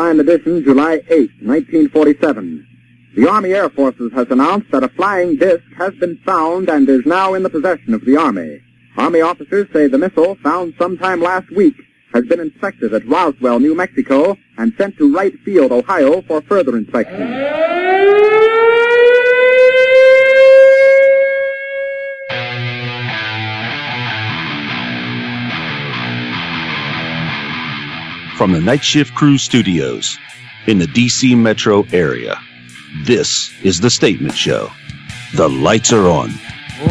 Headline edition, July 8, 1947. The Army Air Forces has announced that a flying disc has been found and is now in the possession of the Army. Army officers say the missile, found sometime last week, has been inspected at Roswell, New Mexico, and sent to Wright Field, Ohio, for further inspection. From the Night Shift Crew Studios in the DC metro area, this is The Statement Show. The lights are on.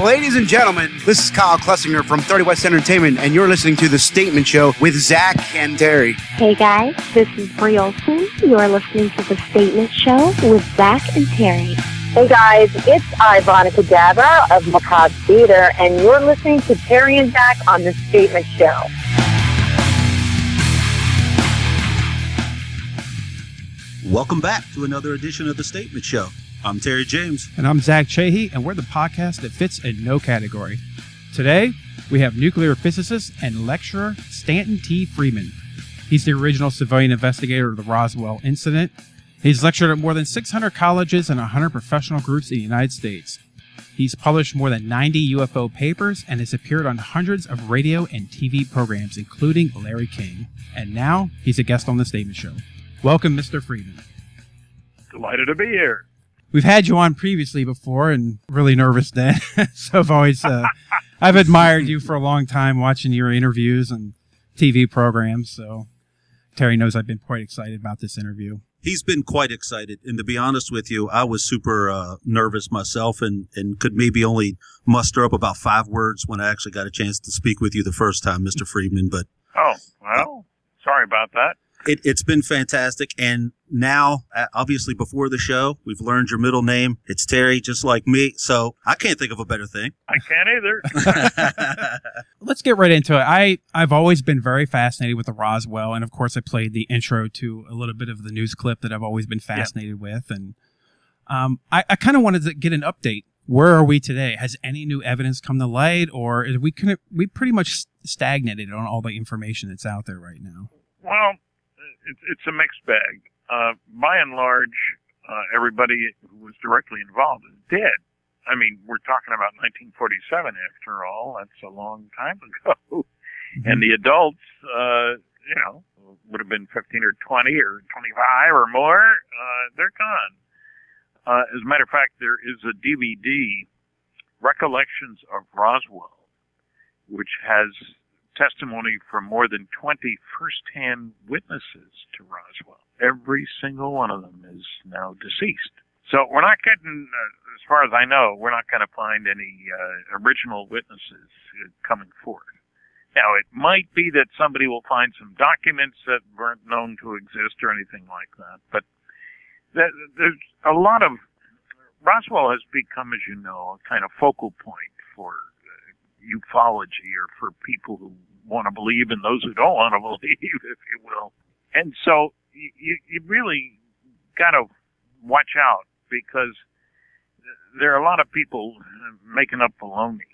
Ladies and gentlemen, this is Kyle Klessinger from 30 West Entertainment, and you're listening to The Statement Show with Zach and Terry. Hey guys, this is Brie Olson. You are listening to The Statement Show with Zach and Terry. Hey guys, it's Ivana Kadabra of Macabre Theater, and you're listening to Terry and Zach on The Statement Show. Welcome back to another edition of The Statement Show. I'm Terry James. And I'm Zach Chahy, and we're the podcast that fits in no category. Today, we have nuclear physicist and lecturer Stanton T. Friedman. He's the original civilian investigator of the Roswell incident. He's lectured at more than 600 colleges and 100 professional groups in the United States. He's published more than 90 UFO papers and has appeared on hundreds of radio and TV programs, including Larry King. And now he's a guest on The Statement Show. Welcome, Mr. Friedman. Delighted to be here. We've had you on previously before, and really nervous then. so I've always, uh, I've admired you for a long time, watching your interviews and TV programs. So Terry knows I've been quite excited about this interview. He's been quite excited, and to be honest with you, I was super uh, nervous myself, and and could maybe only muster up about five words when I actually got a chance to speak with you the first time, Mr. Friedman. But Oh, well, sorry about that. It, it's been fantastic. And now, uh, obviously, before the show, we've learned your middle name. It's Terry, just like me. So I can't think of a better thing. I can't either. Let's get right into it. I, I've always been very fascinated with the Roswell, and of course, I played the intro to a little bit of the news clip that I've always been fascinated with. And um, I, I kind of wanted to get an update. Where are we today? Has any new evidence come to light, or is we can we pretty much stagnated on all the information that's out there right now? well, it's, it's a mixed bag. Uh, by and large, uh, everybody who was directly involved is dead. I mean, we're talking about 1947 after all. That's a long time ago. And the adults, uh, you know, would have been 15 or 20 or 25 or more. Uh, they're gone. Uh, as a matter of fact, there is a DVD, Recollections of Roswell, which has testimony from more than 20 first-hand witnesses to Roswell. Every single one of them is now deceased. So we're not getting, uh, as far as I know, we're not going to find any uh, original witnesses uh, coming forward. Now, it might be that somebody will find some documents that weren't known to exist or anything like that, but that, there's a lot of Roswell has become, as you know, a kind of focal point for uh, ufology or for people who want to believe and those who don't want to believe, if you will. And so you, you really got to watch out because there are a lot of people making up baloney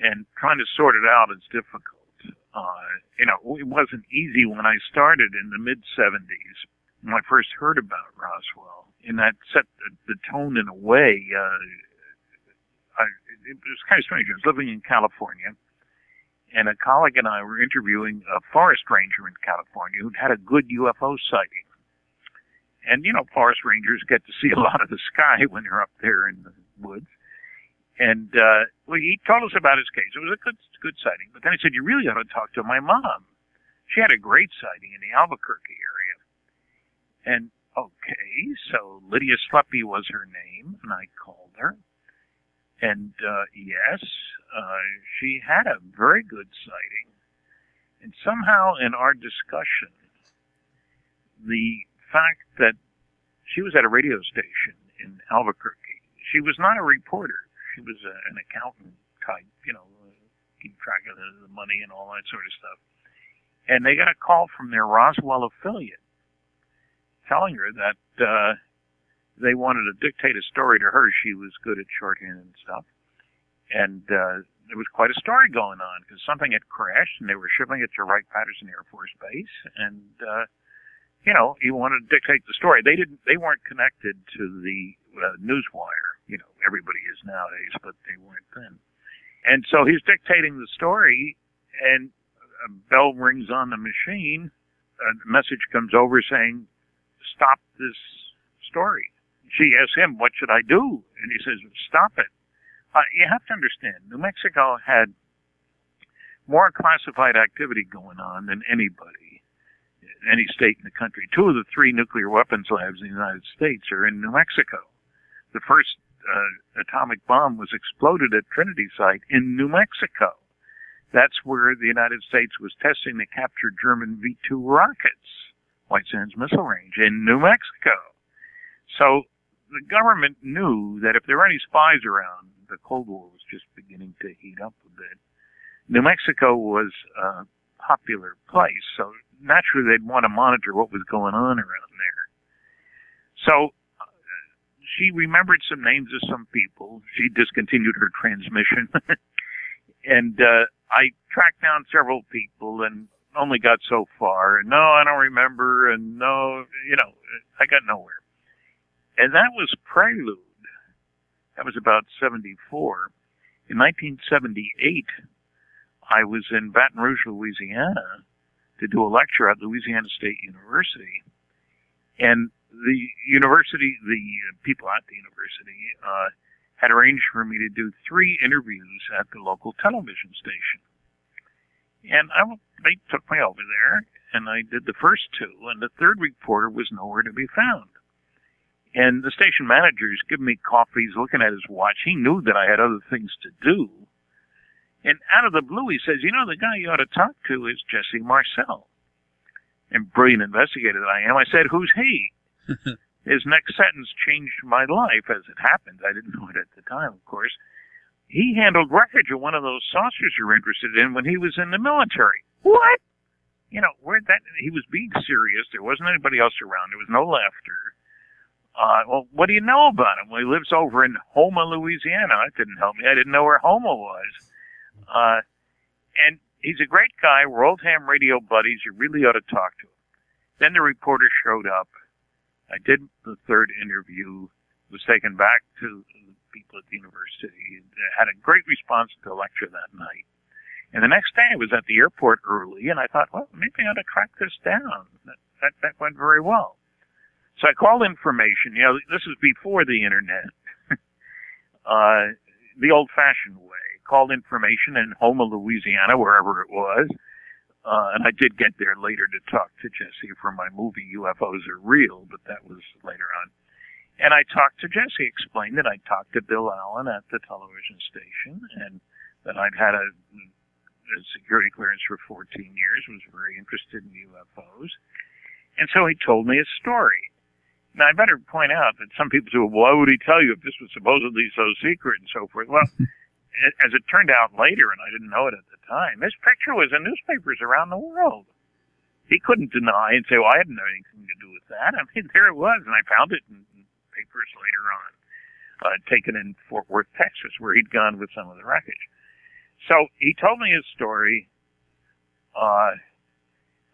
and trying to sort it out is difficult. Uh, you know, it wasn't easy when I started in the mid 70s when I first heard about Roswell, and that set the, tone in a way. Uh, I, it was kind of strange. I was living in California, and a colleague and I were interviewing a forest ranger in California who'd had a good UFO sighting. And you know, forest rangers get to see a lot of the sky when they're up there in the woods. And uh, well, he told us about his case. It was a good, good sighting. But then he said, "You really ought to talk to my mom. She had a great sighting in the Albuquerque area." And okay, so Lydia Sleppy was her name, and I called her. And uh, yes, uh, she had a very good sighting. And somehow in our discussion, the fact that she was at a radio station in Albuquerque, she was not a reporter. She was a, an accountant type, you know, uh, keep track of the, the money and all that sort of stuff. And they got a call from their Roswell affiliate telling her that uh, they wanted to dictate a story to her. She was good at shorthand and stuff. And uh, there was quite a story going on because something had crashed and they were shipping it to Wright Patterson Air Force Base. And uh, you know, he wanted to dictate the story. They didn't. They weren't connected to the uh, newswire. You know, everybody is nowadays, but they weren't then. And so he's dictating the story, and a bell rings on the machine. A message comes over saying, "Stop this story." She asks him, "What should I do?" And he says, "Stop it." Uh, you have to understand, New Mexico had more classified activity going on than anybody, any state in the country. Two of the three nuclear weapons labs in the United States are in New Mexico. The first uh, atomic bomb was exploded at Trinity Site in New Mexico. That's where the United States was testing the captured German V-2 rockets, White Sands Missile Range, in New Mexico. So the government knew that if there were any spies around, the Cold War was just beginning to heat up a bit. New Mexico was a popular place, so naturally they'd want to monitor what was going on around there. So uh, she remembered some names of some people. She discontinued her transmission. and uh, I tracked down several people and only got so far. And no, I don't remember. And no, you know, I got nowhere. And that was Prelude. That was about 74. In 1978, I was in Baton Rouge, Louisiana to do a lecture at Louisiana State University. And the university, the people at the university, uh, had arranged for me to do three interviews at the local television station. And I, they took me over there, and I did the first two, and the third reporter was nowhere to be found. And the station manager's giving me coffee. He's looking at his watch. He knew that I had other things to do. And out of the blue, he says, You know, the guy you ought to talk to is Jesse Marcel. And brilliant investigator that I am, I said, Who's he? His next sentence changed my life as it happened. I didn't know it at the time, of course. He handled wreckage of one of those saucers you're interested in when he was in the military. What? You know, where that he was being serious. There wasn't anybody else around. There was no laughter. Uh, well, what do you know about him? Well, he lives over in Houma, Louisiana. That didn't help me. I didn't know where Houma was. Uh, and he's a great guy. We're old ham radio buddies. You really ought to talk to him. Then the reporter showed up. I did the third interview. Was taken back to the people at the university. Had a great response to the lecture that night. And the next day I was at the airport early and I thought, well, maybe I ought to track this down. That, that, that went very well. So I called information. You know, this is before the internet. uh, the old fashioned way. Called information in Houma, Louisiana, wherever it was. Uh, and I did get there later to talk to Jesse for my movie UFOs Are Real, but that was later on. And I talked to Jesse, explained that I talked to Bill Allen at the television station and that I'd had a, a security clearance for 14 years, was very interested in UFOs. And so he told me his story. Now, I better point out that some people say, well, why would he tell you if this was supposedly so secret and so forth? Well, as it turned out later, and I didn't know it at the time, his picture was in newspapers around the world. He couldn't deny and say, well, I hadn't anything to do with that. I mean, there it was, and I found it in papers later on, uh, taken in Fort Worth, Texas, where he'd gone with some of the wreckage. So he told me his story. Uh,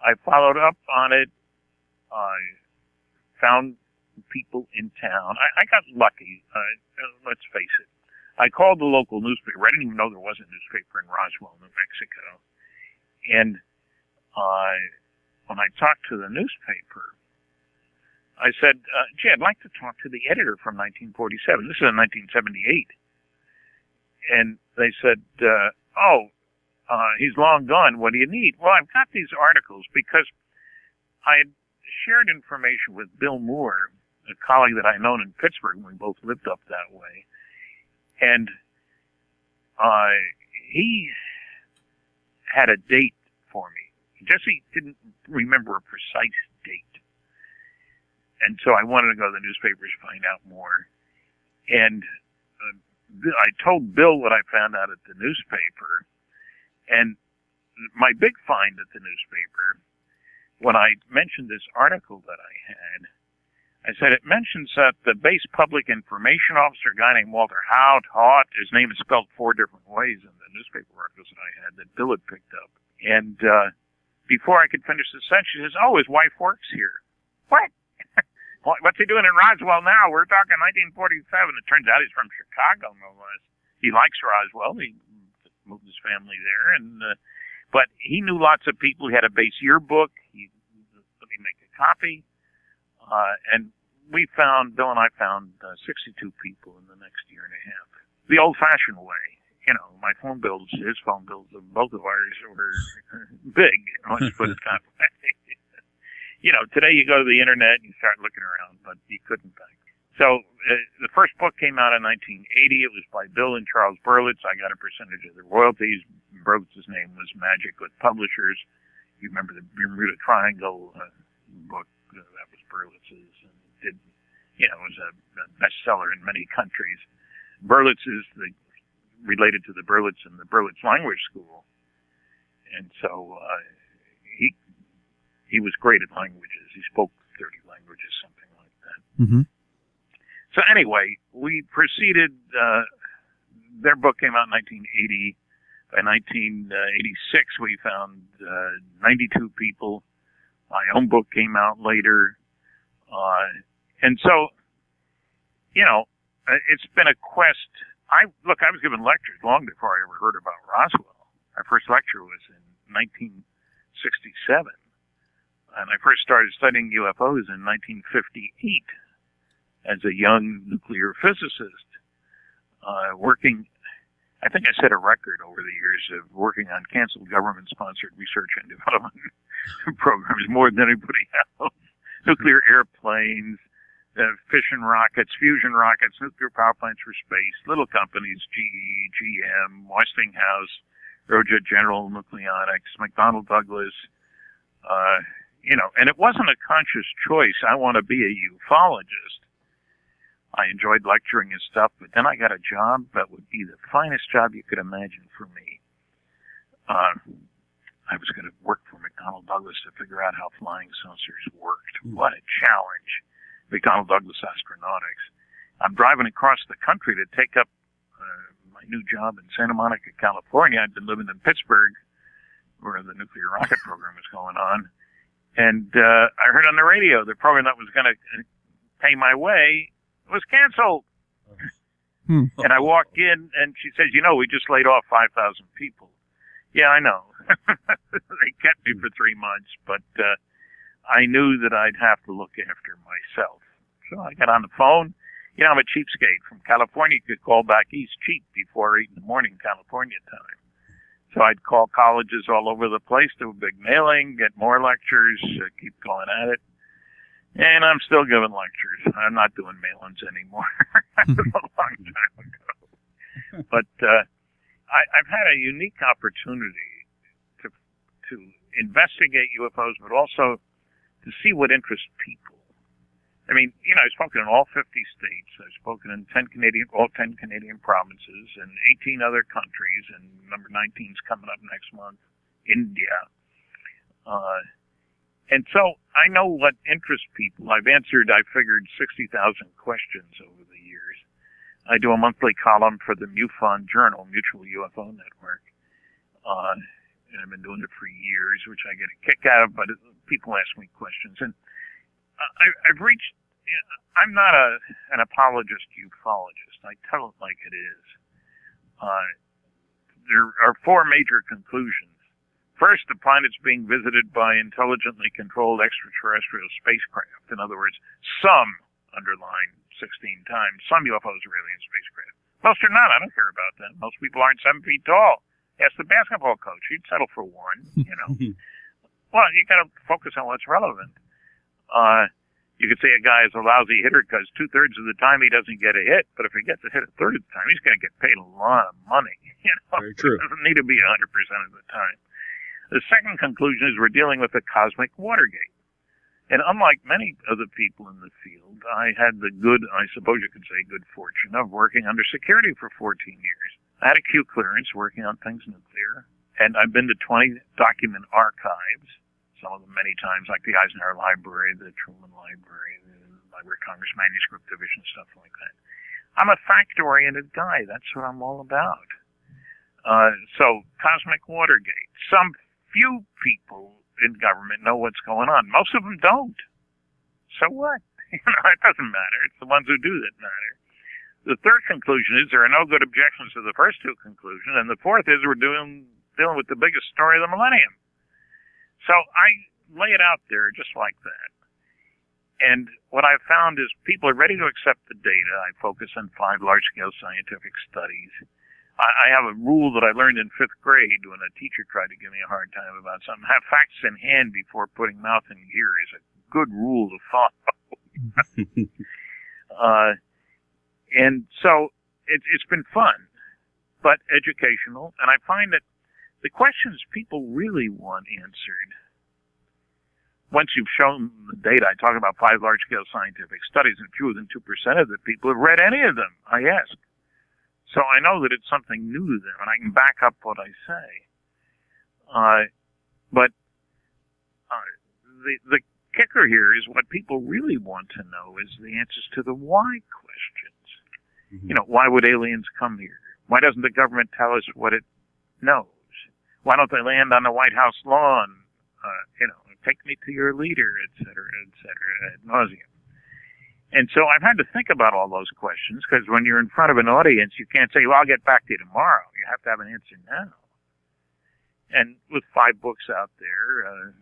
I followed up on it. I found people in town. I, I got lucky. Uh, let's face it. I called the local newspaper. I didn't even know there was a newspaper in Roswell, New Mexico. And uh, when I talked to the newspaper, I said, uh, gee, I'd like to talk to the editor from 1947. This is in 1978. And they said, uh, oh, uh, he's long gone. What do you need? Well, I've got these articles because I had shared information with Bill Moore a colleague that I known in Pittsburgh. We both lived up that way, and uh, he had a date for me. Jesse didn't remember a precise date, and so I wanted to go to the newspapers to find out more. And uh, I told Bill what I found out at the newspaper, and my big find at the newspaper when I mentioned this article that I had I said it mentions that the base public information officer, a guy named Walter Hout, Haught, his name is spelled four different ways in the newspaper articles that I had that Bill had picked up. And uh, before I could finish the sentence, he says, "Oh, his wife works here." What? What- What's he doing in Roswell now? We're talking 1947. It turns out he's from Chicago, no less. He likes Roswell. He moved his family there, and uh, but he knew lots of people. He had a base yearbook. He let me make a copy, uh, and we found Bill and I found uh, 62 people in the next year and a half, the old-fashioned way. You know, my phone bills, his phone bills, both of ours were big. Let's put it that way. you know, today you go to the internet and you start looking around, but you couldn't back. So uh, the first book came out in 1980. It was by Bill and Charles Berlitz. I got a percentage of the royalties. Berlitz's name was Magic with Publishers. You remember the Bermuda Triangle uh, book? Berlitz's. And did you know it was a, a bestseller in many countries. Berlitz is the related to the Berlitz and the Berlitz Language School, and so uh, he he was great at languages. He spoke 30 languages, something like that. Mm-hmm. So anyway, we proceeded. Uh, their book came out in 1980. By 1986, we found uh, 92 people. My own book came out later, uh, and so, you know, uh, it's been a quest. I look. I was giving lectures long before I ever heard about Roswell. My first lecture was in 1967, and I first started studying UFOs in 1958 as a young nuclear physicist, uh, working. I think I set a record over the years of working on canceled government-sponsored research and development programs more than anybody else. Nuclear airplanes, uh, fission rockets, fusion rockets, nuclear power plants for space, little companies, GE, GM, Westinghouse, Aerojet General Nucleonics, McDonnell Douglas, uh, you know, and it wasn't a conscious choice. I want to be a ufologist. I enjoyed lecturing and stuff, but then I got a job that would be the finest job you could imagine for me. Uh, I was going to work for McDonnell Douglas to figure out how flying saucers worked. What a challenge. McDonnell Douglas Astronautics. I'm driving across the country to take up uh, my new job in Santa Monica, California. I'd been living in Pittsburgh, where the nuclear rocket program was going on. And uh, I heard on the radio the program that was going to pay my way was canceled. Hmm. And I walked in, and she says, "You know, we just laid off five thousand people." Yeah, I know. they kept me for three months, but uh, I knew that I'd have to look after myself. So I got on the phone. You know, I'm a cheapskate from California. You could call back east cheap before eight in the morning California time. So I'd call colleges all over the place, do a big mailing, get more lectures, uh, keep going at it. And I'm still giving lectures. I'm not doing mail-ins anymore. that was a long time ago. But uh, I, I've had a unique opportunity to investigate UFOs, but also to see what interests people. I mean, you know, I've spoken in all 50 states. I've spoken in 10 Canadian, all 10 Canadian provinces, and 18 other countries. And number 19 is coming up next month, India. Uh, and so I know what interests people. I've answered, I figured, 60,000 questions over the years. I do a monthly column for the MUFON Journal, Mutual UFO Network. Uh, and I've been doing it for years, which I get a kick out of, but people ask me questions. And I, I've reached, I'm not a, an apologist ufologist. I tell it like it is. Uh, there are four major conclusions. First, the planet's being visited by intelligently controlled extraterrestrial spacecraft. In other words, some, underline 16 times, some UFOs are alien spacecraft. Most are not. I don't care about them. Most people aren't seven feet tall. Ask the basketball coach. He'd settle for one, you know. well, you got to focus on what's relevant. Uh, you could say a guy is a lousy hitter because two thirds of the time he doesn't get a hit, but if he gets a hit a third of the time, he's going to get paid a lot of money. You know, Very true. It doesn't need to be 100% of the time. The second conclusion is we're dealing with a cosmic Watergate. And unlike many other people in the field, I had the good, I suppose you could say, good fortune of working under security for 14 years. I had a Q clearance working on things nuclear, and I've been to 20 document archives, some of them many times, like the Eisenhower Library, the Truman Library, the Library of Congress Manuscript Division, stuff like that. I'm a fact-oriented guy. That's what I'm all about. Uh, so, Cosmic Watergate. Some few people in government know what's going on. Most of them don't. So what? You know, it doesn't matter. It's the ones who do that matter. The third conclusion is there are no good objections to the first two conclusions, and the fourth is we're doing dealing with the biggest story of the millennium. So I lay it out there just like that. And what I've found is people are ready to accept the data. I focus on five large scale scientific studies. I, I have a rule that I learned in fifth grade when a teacher tried to give me a hard time about something. Have facts in hand before putting mouth in ear is a good rule to follow. uh, and so it, it's been fun, but educational. And I find that the questions people really want answered, once you've shown the data, I talk about five large scale scientific studies, and fewer than 2% of the people have read any of them, I ask. So I know that it's something new to them, and I can back up what I say. Uh, but uh, the, the kicker here is what people really want to know is the answers to the why questions. Mm-hmm. You know, why would aliens come here? Why doesn't the government tell us what it knows? Why don't they land on the White House lawn? Uh, you know, take me to your leader, et cetera, et cetera, ad nauseum. And so I've had to think about all those questions because when you're in front of an audience, you can't say, well, I'll get back to you tomorrow. You have to have an answer now. And with five books out there, uh,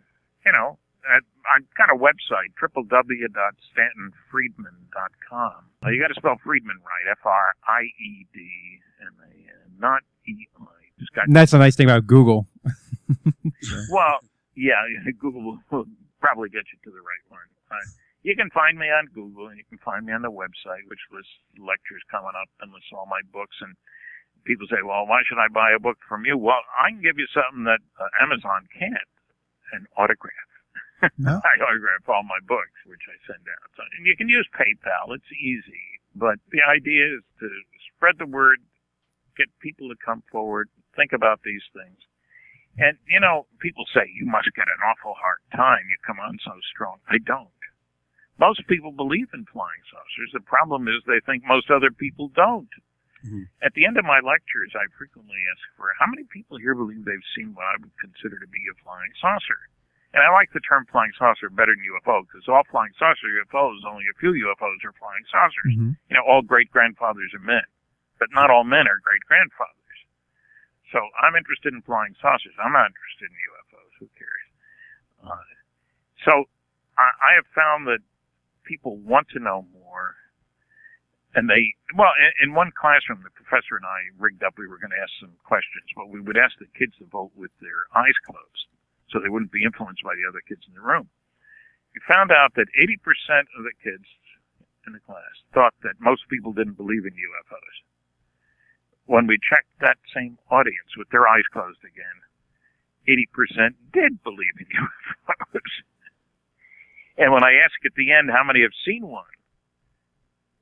you know, I've got a website, www.stantonfriedman.com. Uh, you got to spell Friedman right, F-R-I-E-D-M-A-N, not E-I. Just got That's a nice thing about Google. well, yeah, Google will, will probably get you to the right one. Uh, you can find me on Google, and you can find me on the website, which lists lectures coming up and lists all my books. And people say, well, why should I buy a book from you? Well, I can give you something that uh, Amazon can't, an autograph. No. I autograph all my books, which I send out. So, and you can use PayPal. It's easy. But the idea is to spread the word, get people to come forward, think about these things. And, you know, people say, you must get an awful hard time. You come on so strong. I don't. Most people believe in flying saucers. The problem is they think most other people don't. Mm-hmm. At the end of my lectures, I frequently ask for how many people here believe they've seen what I would consider to be a flying saucer. And I like the term flying saucer better than UFO because all flying saucer UFOs, only a few UFOs are flying saucers. Mm-hmm. You know, all great grandfathers are men, but not all men are great grandfathers. So I'm interested in flying saucers. I'm not interested in UFOs. Who cares? Uh, so I, I have found that people want to know more. And they, well, in, in one classroom, the professor and I rigged up, we were going to ask some questions, but we would ask the kids to vote with their eyes closed so they wouldn't be influenced by the other kids in the room. We found out that 80% of the kids in the class thought that most people didn't believe in UFOs. When we checked that same audience with their eyes closed again, 80% did believe in UFOs. and when I ask at the end how many have seen one,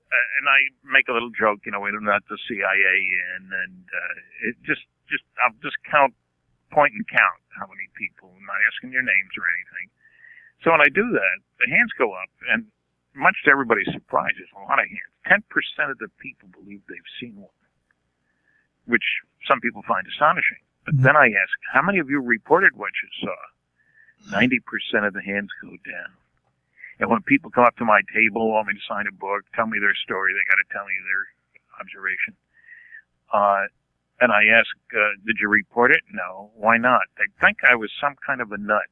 uh, and I make a little joke, you know, we're not the CIA in, and uh, it just, just, I'll just count, point and count how many people. I'm not asking your names or anything. So when I do that, the hands go up, and much to everybody's surprise, there's a lot of hands. Ten percent of the people believe they've seen one, which some people find astonishing. But mm-hmm. then I ask, how many of you reported what you saw? Ninety percent of the hands go down. And when people come up to my table, want me to sign a book, tell me their story, they got to tell me their observation. Uh, and I ask, uh, did you report it? No. Why not? They think I was some kind of a nut.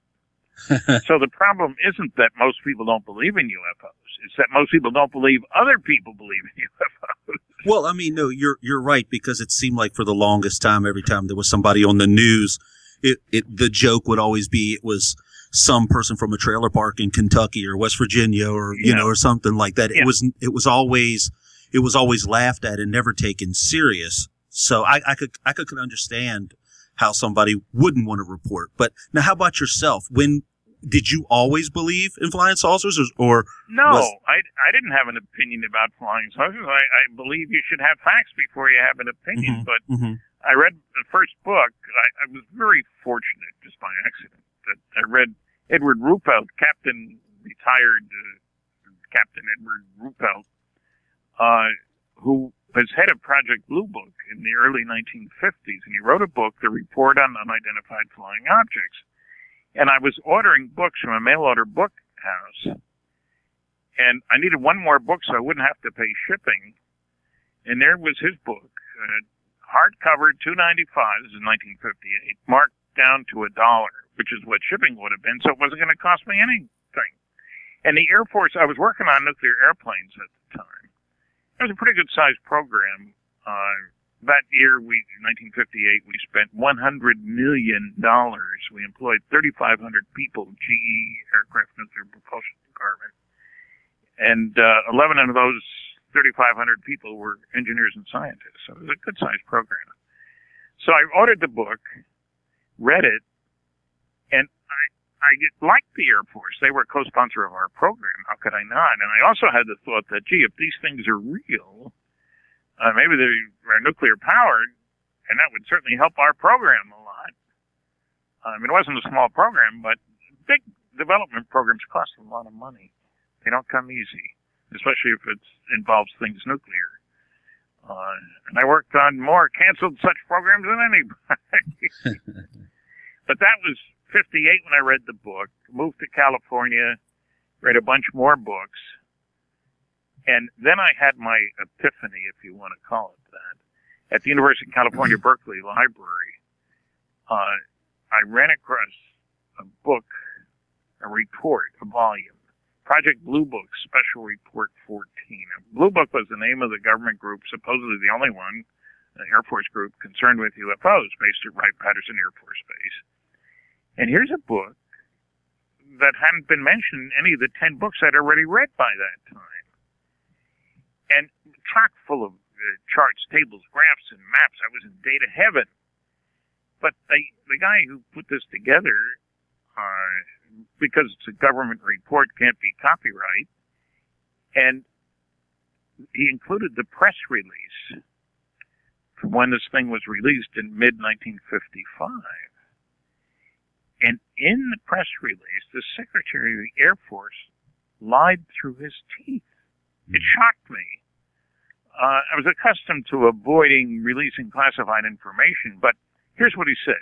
so the problem isn't that most people don't believe in UFOs. It's that most people don't believe other people believe in UFOs. Well, I mean, no, you're you're right because it seemed like for the longest time, every time there was somebody on the news, it, it the joke would always be it was some person from a trailer park in Kentucky or West Virginia or you yeah. know or something like that. Yeah. It was it was always it was always laughed at and never taken serious. So I, I could I could understand how somebody wouldn't want to report. But now, how about yourself? When did you always believe in flying saucers, or, or no? Was... I, I didn't have an opinion about flying saucers. I, I believe you should have facts before you have an opinion. Mm-hmm, but mm-hmm. I read the first book. I, I was very fortunate, just by accident, that I read Edward Ruppelt, Captain retired uh, Captain Edward Ruppelt, uh, who was head of Project Blue Book in the early 1950s, and he wrote a book, The Report on Unidentified Flying Objects. And I was ordering books from a mail order book house, and I needed one more book so I wouldn't have to pay shipping. And there was his book, uh, hardcover, two ninety five. This is nineteen fifty eight, marked down to a dollar, which is what shipping would have been. So it wasn't going to cost me anything. And the Air Force, I was working on nuclear airplanes at the time. It was a pretty good sized program. Uh, that year, we 1958, we spent 100 million dollars. We employed 3,500 people, GE Aircraft Nuclear Propulsion Department, and uh, 11 of those 3,500 people were engineers and scientists. So it was a good sized program. So I ordered the book, read it, I liked the Air Force. They were a co-sponsor of our program. How could I not? And I also had the thought that, gee, if these things are real, uh, maybe they are nuclear powered, and that would certainly help our program a lot. I mean, it wasn't a small program, but big development programs cost a lot of money. They don't come easy especially if it involves things nuclear. Uh, and I worked on more canceled such programs than anybody. but that was 58 when I read the book, moved to California, read a bunch more books, and then I had my epiphany, if you want to call it that, at the University of California, Berkeley Library. Uh, I ran across a book, a report, a volume Project Blue Book Special Report 14. Blue Book was the name of the government group, supposedly the only one, the Air Force group, concerned with UFOs based at Wright-Patterson Air Force Base. And here's a book that hadn't been mentioned in any of the 10 books I'd already read by that time. And chock full of uh, charts, tables, graphs, and maps. I was in data heaven. But the, the guy who put this together uh, because it's a government report, can't be copyright. And he included the press release from when this thing was released in mid 1955. And in the press release, the Secretary of the Air Force lied through his teeth. It hmm. shocked me. Uh, I was accustomed to avoiding releasing classified information, but here's what he said.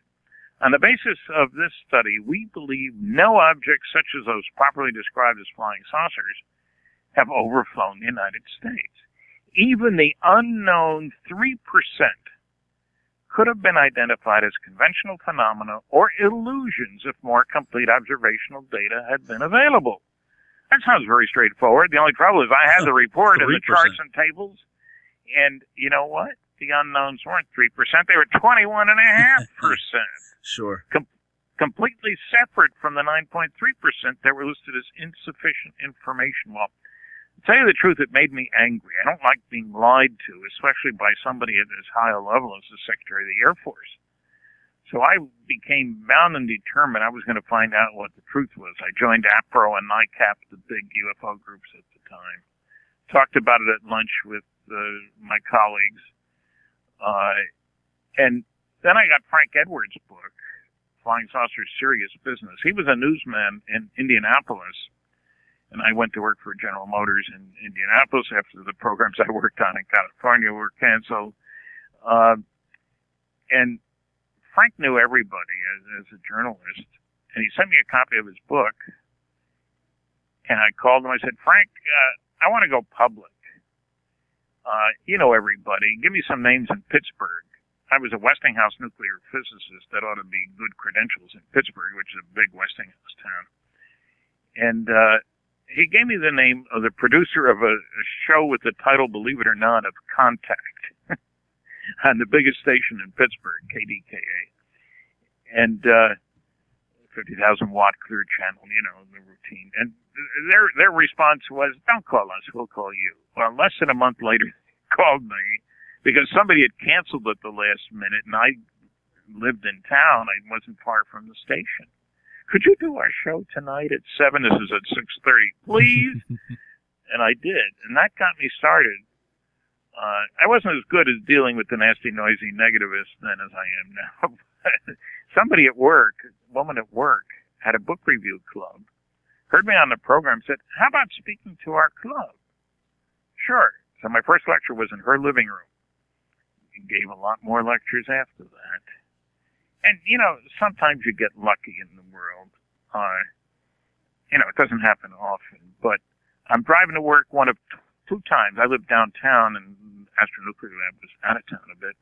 On the basis of this study, we believe no objects such as those properly described as flying saucers have overflown the United States. Even the unknown 3% could have been identified as conventional phenomena or illusions if more complete observational data had been available. That sounds very straightforward. The only trouble is I had the report and the charts and tables, and you know what? The unknowns weren't 3%, they were 21.5%. Sure. Com- completely separate from the 9.3% that were listed as insufficient information. Well, tell you the truth, it made me angry. I don't like being lied to, especially by somebody at as high a level as the Secretary of the Air Force. So I became bound and determined I was going to find out what the truth was. I joined APRO and NICAP, the big UFO groups at the time. Talked about it at lunch with uh, my colleagues. Uh, and then I got Frank Edwards' book, Flying Saucers Serious Business. He was a newsman in Indianapolis, and I went to work for General Motors in Indianapolis after the programs I worked on in California were canceled. Uh, and Frank knew everybody as, as a journalist, and he sent me a copy of his book. And I called him. I said, Frank, uh, I want to go public. Uh, you know everybody. Give me some names in Pittsburgh. I was a Westinghouse nuclear physicist. That ought to be good credentials in Pittsburgh, which is a big Westinghouse town. And uh, he gave me the name of the producer of a, a show with the title, believe it or not, of Contact on the biggest station in Pittsburgh, KDKA. And uh, 50,000 watt clear channel, you know, the routine. And their their response was, "Don't call us, we'll call you." Well, less than a month later, they called me because somebody had canceled at the last minute and I lived in town. I wasn't far from the station. Could you do our show tonight at seven? This is at six thirty, please. and I did, and that got me started. Uh, I wasn't as good as dealing with the nasty, noisy negativist then as I am now. Somebody at work, a woman at work, had a book review club, heard me on the program, said, "How about speaking to our club?" Sure. So my first lecture was in her living room and gave a lot more lectures after that. And, you know, sometimes you get lucky in the world. Uh, you know, it doesn't happen often, but I'm driving to work one of two times. I live downtown, and Astronuclear Lab was out of town a bit.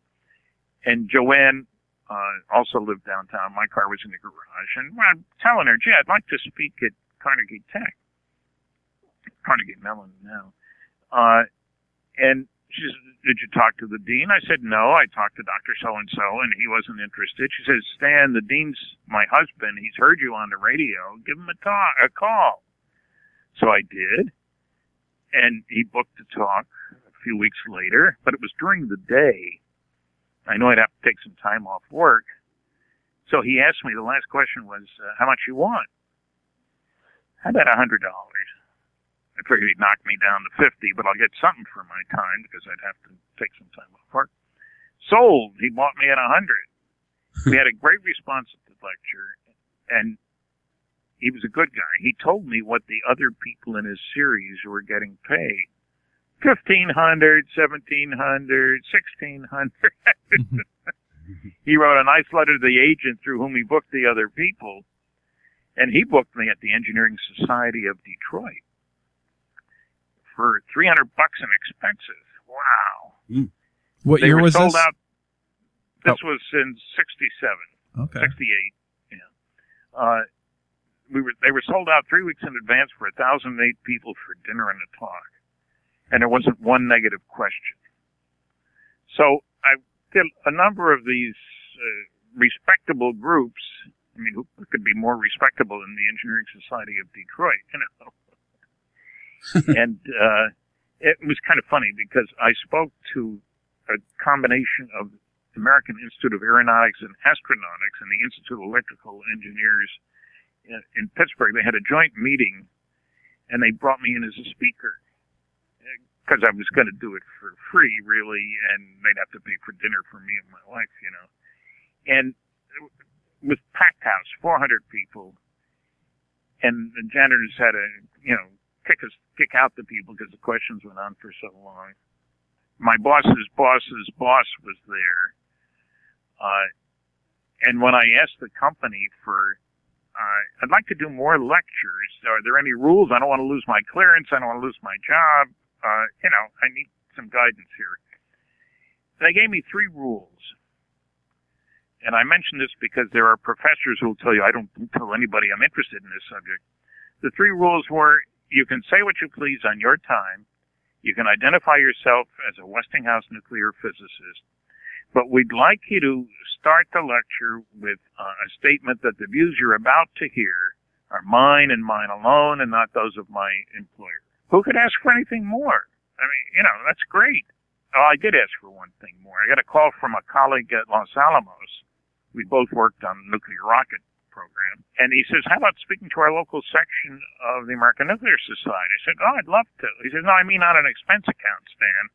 And Joanne uh, also lived downtown. My car was in the garage, and I'm telling her, "Gee, I'd like to speak at Carnegie Tech, Carnegie Mellon now." Uh, and she says, "Did you talk to the dean?" I said, "No, I talked to Doctor So and So, and he wasn't interested." She says, "Stan, the dean's my husband. He's heard you on the radio. Give him a talk, a call." So I did, and he booked a talk a few weeks later, but it was during the day. I know I'd have to take some time off work. So he asked me, the last question was, uh, how much you want? How about a hundred dollars? I figured he'd knock me down to 50, but I'll get something for my time because I'd have to take some time off work. Sold. He bought me at a hundred. we had a great response at the lecture and he was a good guy. He told me what the other people in his series were getting paid. Fifteen hundred, seventeen hundred, sixteen hundred. Mm-hmm. he wrote a nice letter to the agent through whom he booked the other people, and he booked me at the Engineering Society of Detroit for three hundred bucks in expenses. Wow! What they year were was sold this? out. This was in '67. Okay. 68. Yeah. Uh, we were they were sold out three weeks in advance for a thousand eight people for dinner and a talk, and there wasn't one negative question. So I did a number of these uh, respectable groups. I mean, who could be more respectable than the Engineering Society of Detroit? You know. and uh, it was kind of funny because I spoke to a combination of American Institute of Aeronautics and Astronautics and the Institute of Electrical Engineers in, in Pittsburgh. They had a joint meeting, and they brought me in as a speaker because I was going to do it for free, really, and they'd have to pay for dinner for me and my wife, you know. And with packed house, 400 people, and the janitors had a, you know, kick us, kick out the people because the questions went on for so long. My boss's boss's boss was there, uh, and when I asked the company for, uh, I'd like to do more lectures. Are there any rules? I don't want to lose my clearance. I don't want to lose my job. Uh, you know, I need some guidance here. They gave me three rules. And I mention this because there are professors who will tell you I don't tell anybody I'm interested in this subject. The three rules were you can say what you please on your time. You can identify yourself as a Westinghouse nuclear physicist. But we'd like you to start the lecture with uh, a statement that the views you're about to hear are mine and mine alone and not those of my employer. Who could ask for anything more? I mean, you know, that's great. Oh, I did ask for one thing more. I got a call from a colleague at Los Alamos. We both worked on nuclear rocket program. And he says, how about speaking to our local section of the American Nuclear Society? I said, oh, I'd love to. He says, no, I mean on an expense account, Stan.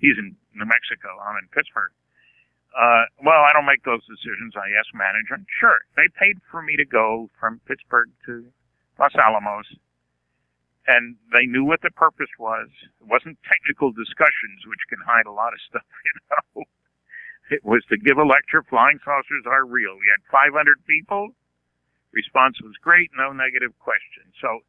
He's in New Mexico. I'm in Pittsburgh. Uh, well, I don't make those decisions. I ask management. Sure. They paid for me to go from Pittsburgh to Los Alamos. And they knew what the purpose was. It wasn't technical discussions, which can hide a lot of stuff, you know. It was to give a lecture, Flying Saucers Are Real. We had 500 people. Response was great, no negative questions. So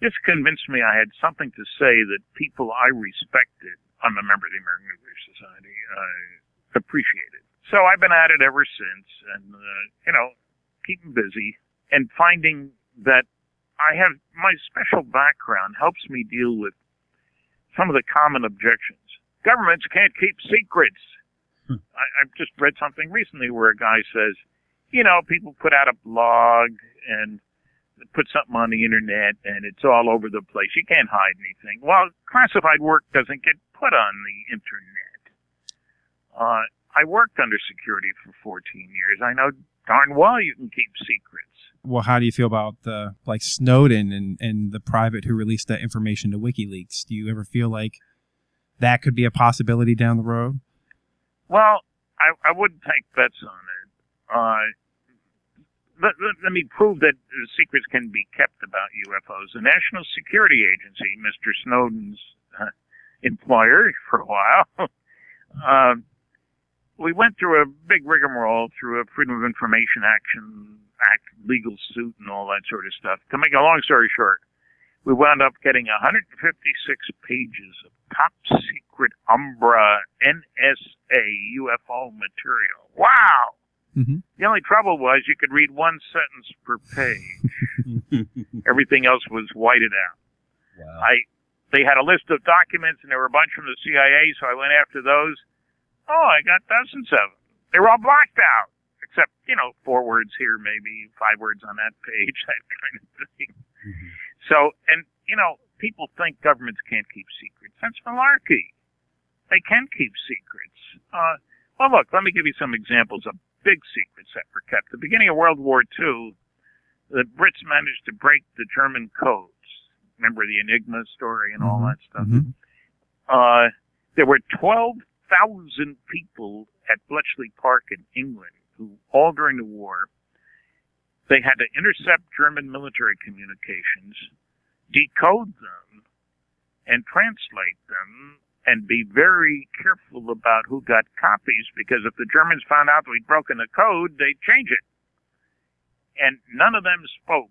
this convinced me I had something to say that people I respected, I'm a member of the American Nuclear Society, uh, appreciated. So I've been at it ever since and, uh, you know, keeping busy and finding that I have my special background helps me deal with some of the common objections. Governments can't keep secrets. I, I've just read something recently where a guy says, you know, people put out a blog and put something on the internet and it's all over the place. You can't hide anything. Well, classified work doesn't get put on the internet. Uh, I worked under security for 14 years. I know darn well you can keep secrets. Well, how do you feel about uh, like Snowden and, and the private who released that information to WikiLeaks? Do you ever feel like that could be a possibility down the road? Well, I, I wouldn't take bets on it. Uh, let, let, let me prove that secrets can be kept about UFOs. The National Security Agency, Mr. Snowden's uh, employer for a while, uh, we went through a big rigmarole through a Freedom of Information Action Act legal suit and all that sort of stuff. To make a long story short, we wound up getting 156 pages of top secret Umbra NSA UFO material. Wow! Mm-hmm. The only trouble was you could read one sentence per page. Everything else was whited out. Wow. I they had a list of documents and there were a bunch from the CIA, so I went after those. Oh, I got dozens of them. They were all blacked out, except you know four words here, maybe five words on that page, that kind of thing. So, and you know, people think governments can't keep secrets. That's malarkey. They can keep secrets. Uh, well, look, let me give you some examples of big secrets that were kept. At the beginning of World War II, the Brits managed to break the German codes. Remember the Enigma story and all Mhm. that stuff? Mhm. Uh, there were 12,000 people at Bletchley Park in England who, all during the war, they had to intercept German military communications, decode them, and translate them, and be very careful about who got copies because if the Germans found out we'd broken the code, they'd change it. And none of them spoke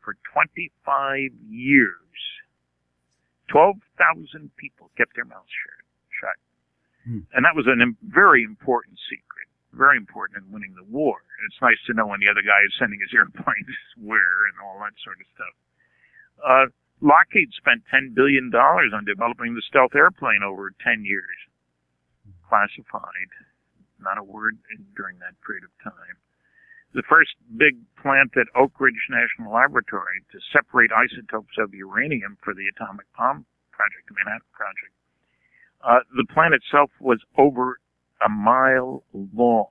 for 25 years. 12,000 people kept their mouths shut. shut. Hmm. And that was a im- very important secret, very important in winning the war. It's nice to know when the other guy is sending his airplanes where and all that sort of stuff. Uh, Lockheed spent $10 billion on developing the stealth airplane over 10 years. Classified. Not a word during that period of time. The first big plant at Oak Ridge National Laboratory to separate isotopes of uranium for the atomic bomb project, the Manhattan Project. Uh, the plant itself was over a mile long.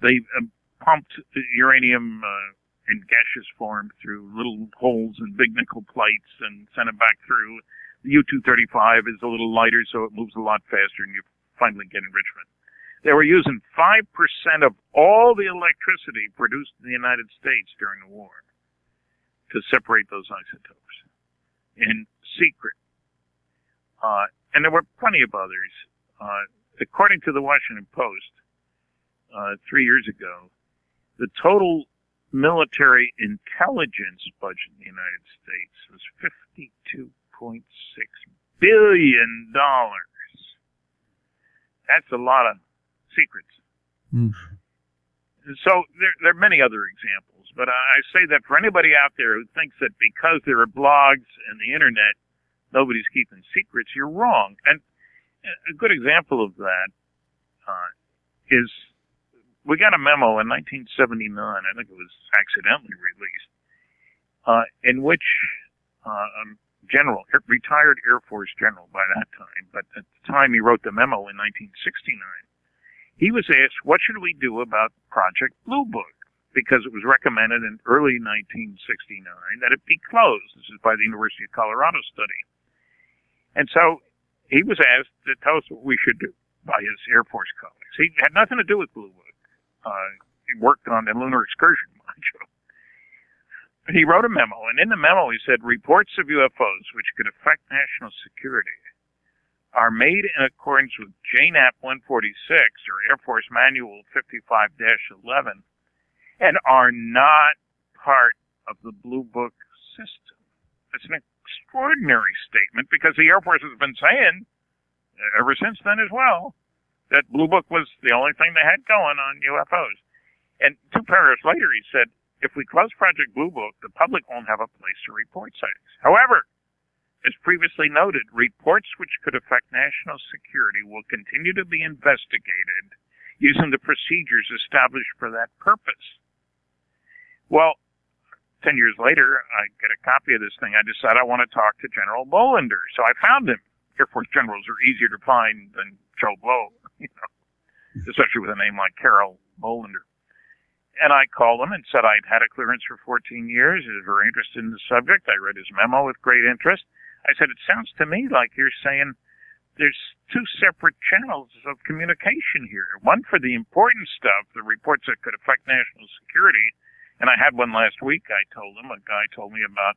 They uh, pumped uranium uh, in gaseous form through little holes in big nickel plates and sent it back through. The U-235 is a little lighter, so it moves a lot faster, and you finally get enrichment. They were using 5% of all the electricity produced in the United States during the war to separate those isotopes in secret. Uh, and there were plenty of others. Uh, according to the Washington Post, uh, three years ago, the total military intelligence budget in the United States was $52.6 billion. That's a lot of secrets. Mm. So there, there are many other examples, but I say that for anybody out there who thinks that because there are blogs and the internet, nobody's keeping secrets, you're wrong. And a good example of that uh, is we got a memo in 1979, I think it was accidentally released, uh, in which uh, um, general, retired Air Force general by that time, but at the time he wrote the memo in 1969, he was asked, what should we do about Project Blue Book? Because it was recommended in early 1969 that it be closed. This is by the University of Colorado study. And so he was asked to tell us what we should do by his Air Force colleagues. He had nothing to do with Blue Book. Uh, he worked on the lunar excursion module. He wrote a memo, and in the memo he said reports of UFOs which could affect national security are made in accordance with JANAP 146 or Air Force Manual 55-11 and are not part of the Blue Book system. It's an extraordinary statement because the Air Force has been saying uh, ever since then as well that Blue Book was the only thing they had going on UFOs. And two paragraphs later he said, if we close Project Blue Book, the public won't have a place to report sightings. However, as previously noted, reports which could affect national security will continue to be investigated using the procedures established for that purpose. Well, 10 years later, I get a copy of this thing. I decide I want to talk to General Bolender. So I found him. Air Force generals are easier to find than Joe Blow, you know, especially with a name like Carroll Bolender. And I called him and said I'd had a clearance for 14 years. He was very interested in the subject. I read his memo with great interest. I said, it sounds to me like you're saying there's two separate channels of communication here. One for the important stuff, the reports that could affect national security. And I had one last week. I told him, a guy told me about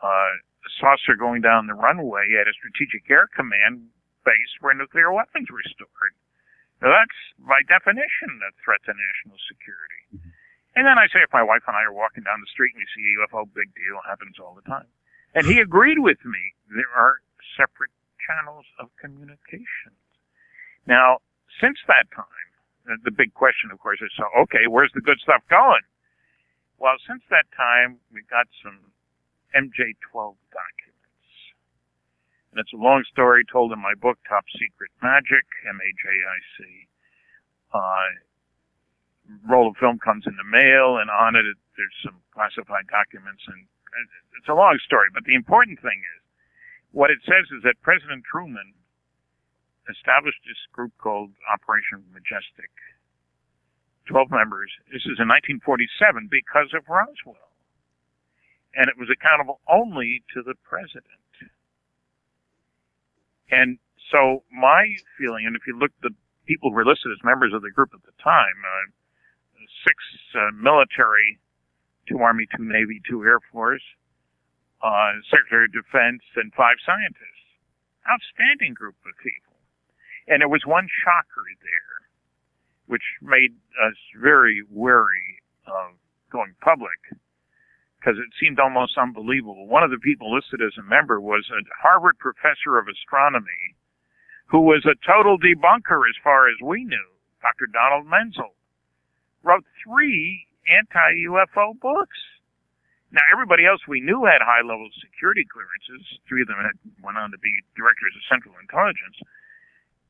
uh, a saucer going down the runway at a strategic air command base where nuclear weapons were stored. Now that's by definition a threat to national security. And then I say, if my wife and I are walking down the street and we see a UFO, big deal, happens all the time. And he agreed with me. There are separate channels of communication. Now, since that time, the- big question, of course, is so, okay, where's the good stuff going? Well, since that time, we've got some MJ12 documents. And it's a long story told in my book, Top Secret Majic, M-A-J-I-C. Uh, roll of film comes in the mail, and on it, it there's some classified documents, and it's a long story. But the important thing is, what it says is that President Truman established this group called Operation Majestic. 12 members. This is in 1947 because of Roswell. And it was accountable only to the president. And so my feeling, and if you look the people who were listed as members of the group at the time, uh, six uh, military, two Army, two Navy, two Air Force, uh, Secretary of Defense, and five scientists. Outstanding group of people. And there was one shocker there, which made us very wary of going public because it seemed almost unbelievable. One of the people listed as a member was a Harvard professor of astronomy who was a total debunker as far as we knew, Dr. Donald Menzel wrote three anti-UFO books. Now, everybody else we knew had high-level security clearances. Three of them had went on to be directors of Central Intelligence.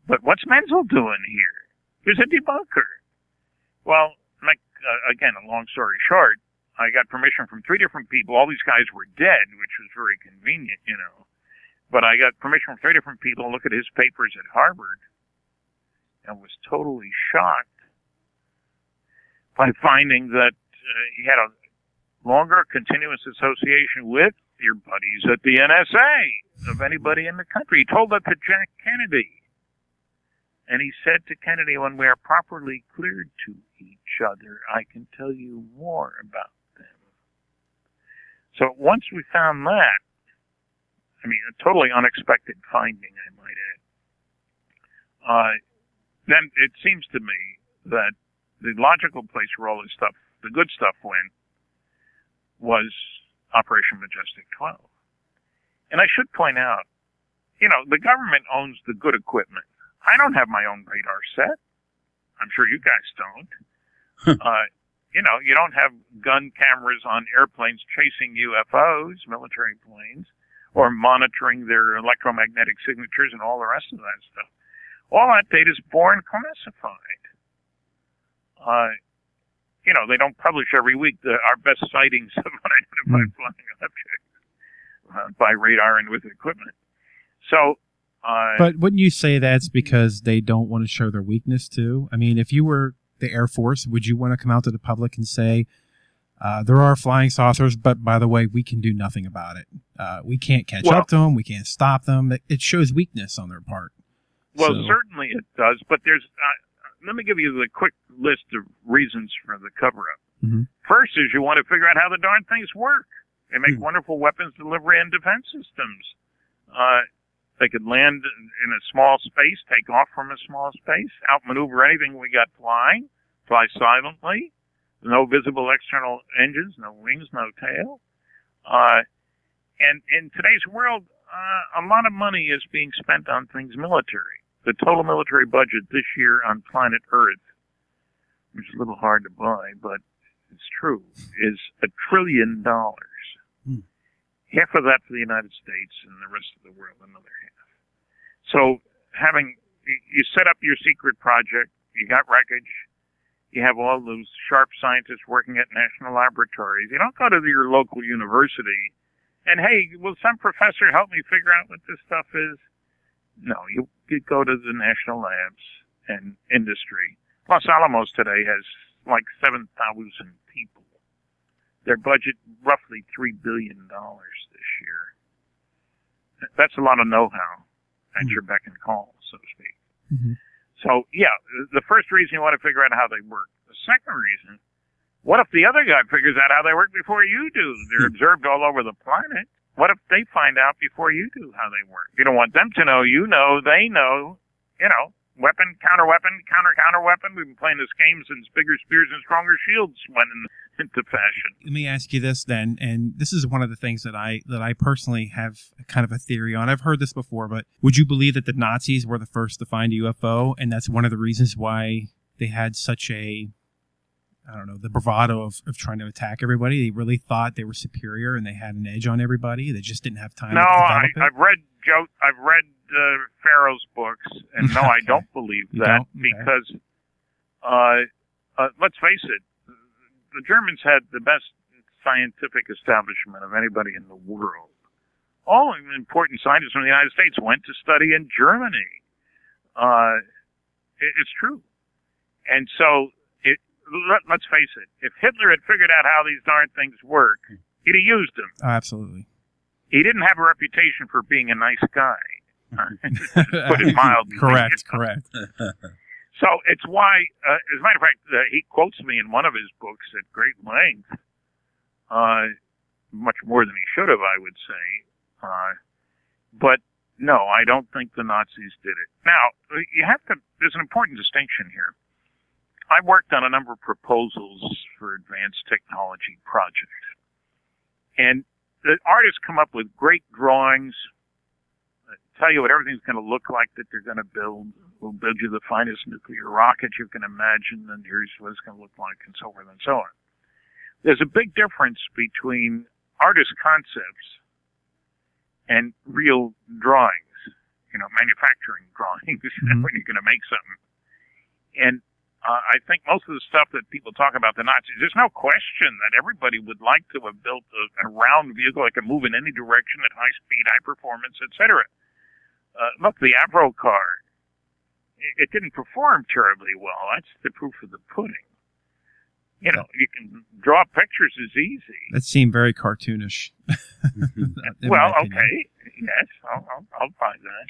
But what's Menzel doing here? He's a debunker. Well, like uh, again, a long story short, I got permission from three different people. All these guys were dead, which was very convenient, you know. But I got permission from three different people to look at his papers at Harvard, and was totally shocked by finding that uh, he had a longer continuous association with your buddies at the NSA of anybody in the country. He told that to Jack Kennedy. And he said to Kennedy, when we are properly cleared to each other, I can tell you more about. So once we found that, I mean, a totally unexpected finding, I might add, uh, then it seems to me that the logical place where all this stuff, the good stuff went, was Operation Majestic 12. And I should point out, you know, the government owns the good equipment. I don't have my own radar set. I'm sure you guys don't. uh, you know, you don't have gun cameras on airplanes chasing UFOs, military planes, or monitoring their electromagnetic signatures and all the rest of that stuff. All that data is born classified. Uh, you know, they don't publish every week the, our best sightings of unidentified flying objects uh, by radar and with equipment. So, uh, But wouldn't you say that's because they don't want to show their weakness too? I mean, if you were the Air Force, would you want to come out to the public and say, uh, there are flying saucers, but by the way, we can do nothing about it. Uh, we can't catch Well- up to them. We can't stop them. It, it shows weakness on their part. Well, So- certainly it does, but there's. Uh, let me give you the quick list of reasons for the cover-up. Mhm. First is you want to figure out how the darn things work. They make Hmm. wonderful weapons delivery and defense systems. They could land in in a small space, take off from a small space, outmaneuver anything we got flying, fly silently, no visible external engines, no wings, no tail. Uh, and in today's world, uh, a lot of money is being spent on things military. The total military budget this year on planet Earth, which is a little hard to buy, but it's true, is a trillion dollars. Hmm. Half of that for the United States and the rest of the world another half. So having, you- set up your secret project, you got wreckage, you have all those sharp scientists working at national laboratories. You don't go to your local university and hey, will some professor help me figure out what this stuff is? No, you, you go to the national labs and industry. Los Alamos today has like 7,000 people. Their budget roughly $3 billion this year. That's a lot of know-how at your beck and call, so to speak. Mhm. So, yeah, the first reason you want to figure out how they work. The second reason, what if the other guy figures out how they work before you do? They're observed all over the planet. What if they find out before you do how they work? You don't want them to know, you know, they know, you know, weapon, counter weapon, counter counter weapon. We've been playing this game since bigger spears and stronger shields went in, into fashion. Let me ask you this then, and this is one of the things that I that I personally have kind of a theory on. I've heard this before, but would you believe that the Nazis were the first to find a UFO, and that's one of the reasons why they had such a I don't know, the bravado of, of trying to attack everybody. They really thought they were superior and they had an edge on everybody. They just didn't have time No, to I. I've read Joe. I've read uh, Farrell's books, and no, I don't believe that don't? Okay. because, uh, uh, let's face it, the Germans had the best scientific establishment of anybody in the world. All important scientists from the United States went to study in Germany. Uh, it, it's true, and so it. Let, let's face it. If Hitler had figured out how these darn things work, he'd have used them Oh, absolutely. he didn't have a reputation for being a nice guy. Put it mildly. correct, correct. So it's why, uh, as a matter of fact, uh, he quotes me in one of his books at great length, uh, much more than he should have, I would say. Uh, but no, I don't think the Nazis did it. Now, you have to, there's an important distinction here. I worked on a number of proposals for advanced technology projects. And the artists come up with great drawings, uh, tell you what everything's going to look like that they're going to build. We'll build you the finest nuclear rocket you can imagine, and here's what it's going to look like, and so forth and so on. There's a big difference between artist concepts and real drawings, you know, manufacturing drawings Mhm. when you're going to make something. And uh, I think most of the stuff that people talk about the Nazis, there's no question that everybody would like to have built a, a round vehicle that could move in any direction at high speed, high performance, etc. Uh, look, the Avrocar, it, it didn't perform terribly well. That's the proof of the pudding. You know, you can draw pictures is easy. That seemed very cartoonish. well, okay, yes, I'll, I'll, I'll find that.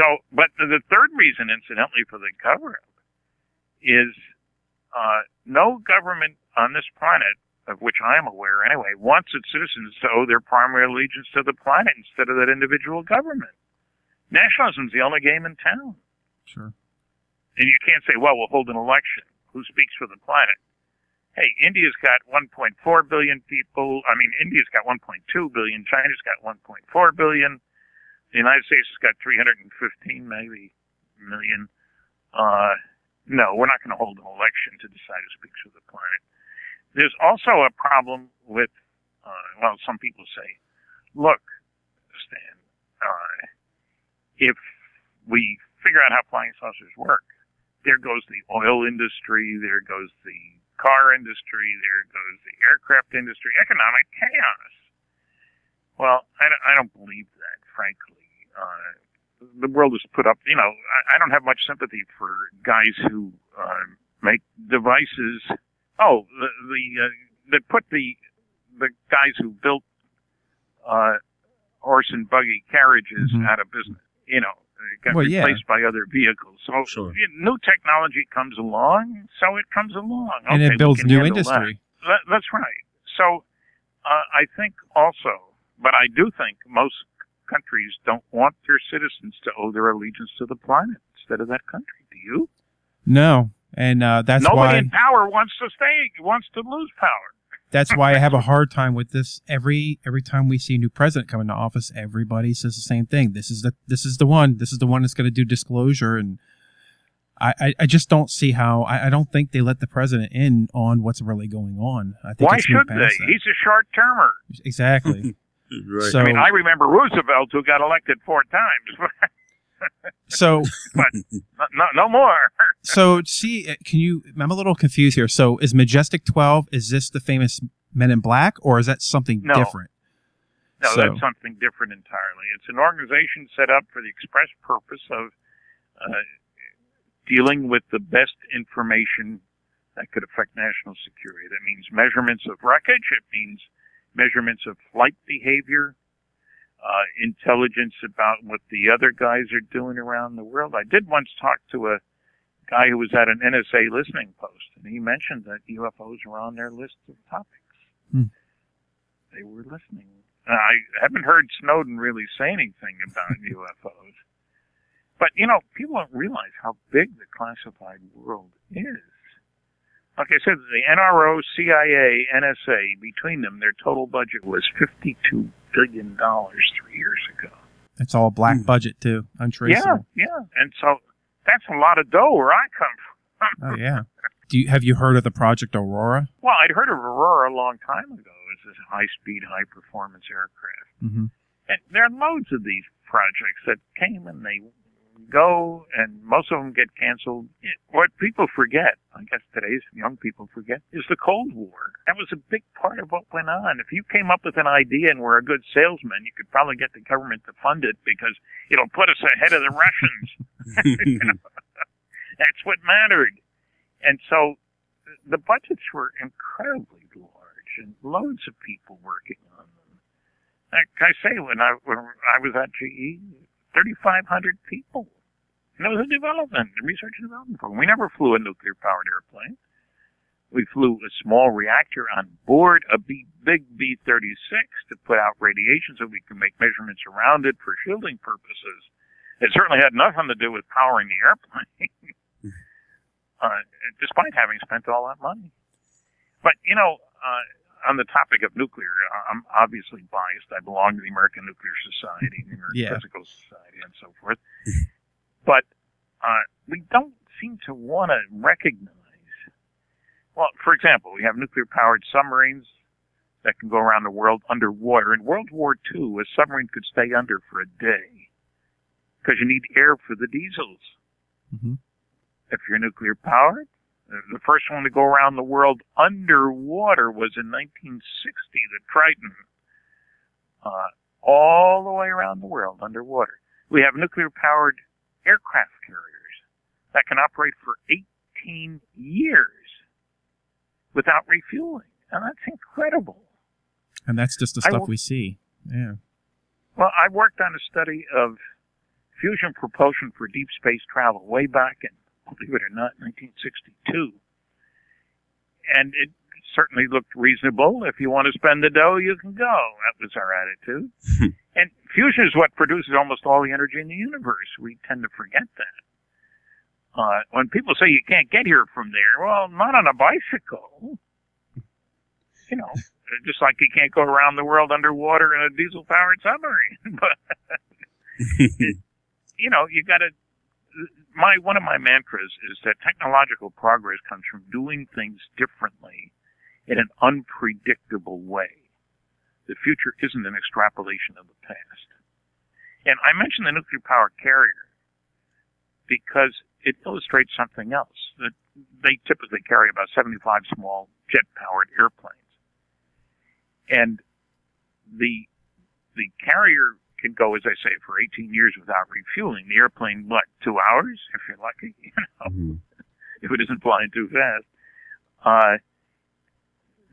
So, but the, the third reason, incidentally, for the cover-up is uh, no government on this planet, of which I am aware anyway, wants its citizens to owe their primary allegiance to the planet instead of that individual government. Nationalism's the only game in town. Sure. And you can't say, well, we'll hold an election. Who speaks for the planet? Hey, India's got 1.4 billion people. I mean, India's got 1.2 billion. China's got 1.4 billion. The United States has got 315 maybe million. Uh, no, we're not going to hold an election to decide who speaks for the planet. There's also a problem with, uh, well, some people say, look, Stan, uh, if we figure out how flying saucers work, there goes the oil industry, there goes the car industry, there goes the aircraft industry, economic chaos. Well, I don't, I don't believe that, frankly. Uh, the world is put up, you know, I, I don't have much sympathy for guys who uh, make devices. Oh, the, the uh, that put the the guys who built uh, horse and buggy carriages Mhm. out of business. You know, got Well, yeah. replaced by other vehicles. So Sure. new technology comes along, so it comes along, and Okay, we it builds new industry. That, that's right. So uh, I think also, but I do think most countries don't want their citizens to owe their allegiance to the planet instead of that country. Do you? No, and uh, that's Nobody why in power wants to stay, wants to lose power. That's why I have a hard time with this. Every every time we see a new president come into office, everybody says the same thing. This is the this is the one. This is the one that's going to do disclosure, and I, I I just don't see how. I, I don't think they let the president in on what's really going on. I think Why it's should they? that. He's a short termer. exactly. Right. So I mean, I remember Roosevelt who got elected four times, so but no, no more. so see, can you? I'm a little confused here. So is Majestic 12? Is this the famous Men in Black, or is that something No. different? No, So- that's something different entirely. It's an organization set up for the express purpose of uh, dealing with the best information that could affect national security. That means measurements of wreckage. It means measurements of flight behavior, uh, intelligence about what the other guys are doing around the world. I did once talk to a guy who was at an NSA listening post, and he mentioned that UFOs were on their list of topics. Hmm. They were listening. I haven't heard Snowden really say anything about UFOs. But you know, people don't realize how big the classified world is. Like I said, the NRO, CIA, NSA, between them, their total budget was fifty-two billion dollars three years ago. It's all black Hmm. budget too, untraceable. Yeah, yeah, and so that's a lot of dough where I come from. Oh yeah. Do you have you heard of the Project Aurora? Well, I'd heard of Aurora a long time ago. It's this high-speed, high-performance aircraft. Mm-hmm. And there are loads of these projects that came and they go, and most of them get canceled. What people forget, I guess today's young people forget, is the Cold War. That was a big part of what went on. If you came up with an idea and were a good salesman, you could probably get the government to fund it because it'll put us ahead of the Russians. That's what mattered. And so the budgets were incredibly large and loads of people working on them. Like I say, when I when I was at GE, 3,500 people. And it was a development, a research and development program. We never flew a nuclear powered airplane. We flew a small reactor on board a B, big B 36 to put out radiation so we could make measurements around it for shielding purposes. It certainly had nothing to do with powering the airplane, uh, despite having spent all that money. But, you know, uh, on the topic of nuclear, I'm obviously biased. I belong to the American Nuclear Society, the American Yeah. Physical Society, and so forth. but uh, we don't seem to want to recognize. Well, for example, we have nuclear-powered submarines that can go around the world underwater. In World War II, a submarine could stay under for a day because you need air for the diesels. Mhm. If you're nuclear powered, the first one to go around the world underwater was in 1960, the Triton. Uh, all the way around the world underwater. We have nuclear powered aircraft carriers that can operate for 18 years without refueling. And that's incredible. And that's just the stuff will- we see. Yeah. Well, I worked on a study of fusion propulsion for deep space travel way back in, believe it or not, 1962. And it certainly looked reasonable. If you want to spend the dough, you can go. That was our attitude. and fusion is what produces almost all the energy in the universe. We tend to forget that. Uh, when people say you can't get here from there, well, not on a bicycle. You know, just like you can't go around the world underwater in a diesel powered submarine. but you know, you got to. My one of my mantras is that technological progress comes from doing things differently in an unpredictable way. The future isn't an extrapolation of the past. And I mentioned the nuclear power carrier because it illustrates something else. That they typically carry about 75 small jet powered airplanes. And the the carrier can go, as I say, for 18 years without refueling. The airplane, what, two hours, if you're lucky, you know, Mhm. if it isn't flying too fast. Uh,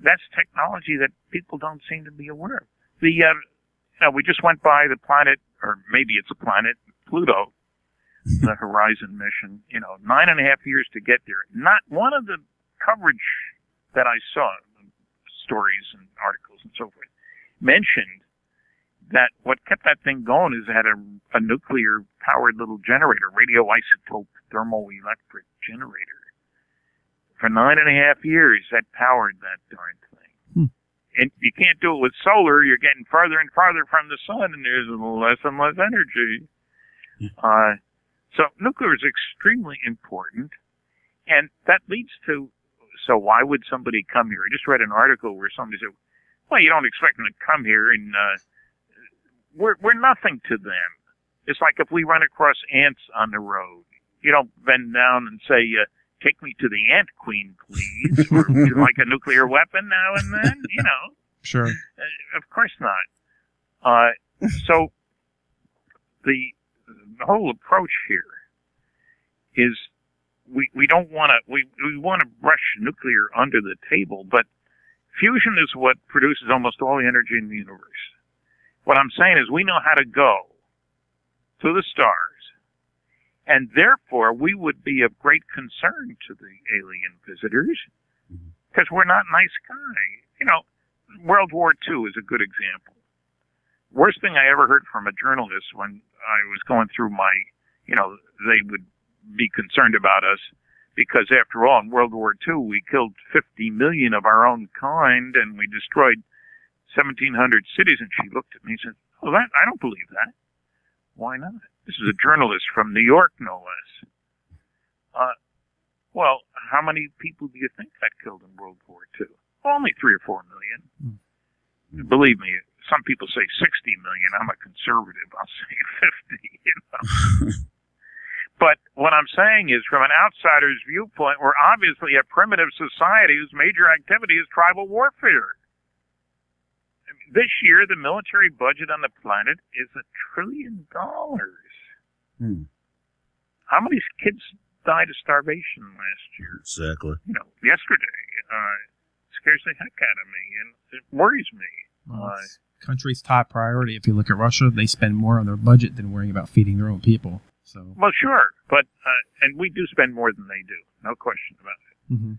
that's technology that people don't seem to be aware of. The, uh, you know, we just went by the planet, or maybe it's a planet, Pluto, the Horizon mission, you know, nine and a half years to get there. Not one of the coverage that I saw, stories and articles and so forth, mentioned that what kept that thing going is it had a, a nuclear powered little generator, radioisotope thermoelectric generator. For nine and a half years, that powered that darn thing. Hmm. And you can't do it with solar. You're getting farther and farther from the sun, and there's less and less energy. Uh, so nuclear is extremely important, and that leads to. So why would somebody come here? I just read an article where somebody said, "Well, you don't expect them to come here, and uh, we're we're nothing to them. It's like if we run across ants on the road. You don't bend down and say, uh, "Take me to the ant queen, please," or "Would you like a nuclear weapon now and then. You know, Sure. uh, of course not. Uh, so the the whole approach here is we we don't want to we we want to brush nuclear under the table, but fusion is what produces almost all the energy in the universe. What I'm saying is we know how to go to the stars, and therefore we would be of great concern to the alien visitors mm-hmm. because we're not nice guys. You know, World War II is a good example. Worst thing I ever heard from a journalist when I was going through my you know, they would be concerned about us because after all, in World War II, we killed 50 million of our own kind and we destroyed 1,700 cities. And she looked at me and said, "Oh, that I don't believe that. Why not? This is a journalist from New York, no less." Uh, well, how many people do you think got killed in World War II? Only three or four million. Believe me, some people say 60 million. I'm a conservative. I'll say 50. You know. but what I'm saying is, from an outsider's viewpoint, we're obviously a primitive society whose major activity is tribal warfare. I mean, This year, the military budget on the planet is a trillion dollars. Hmm. How many kids died of starvation last year? Exactly. You know, yesterday. Uh, scares the heck out of me, and it worries me. Well, Uh, country's top priority. If you look at Russia, they spend more on their budget than worrying about feeding their own people. So, Well, sure, but uh, and we do spend more than they do, no question about it. mhm.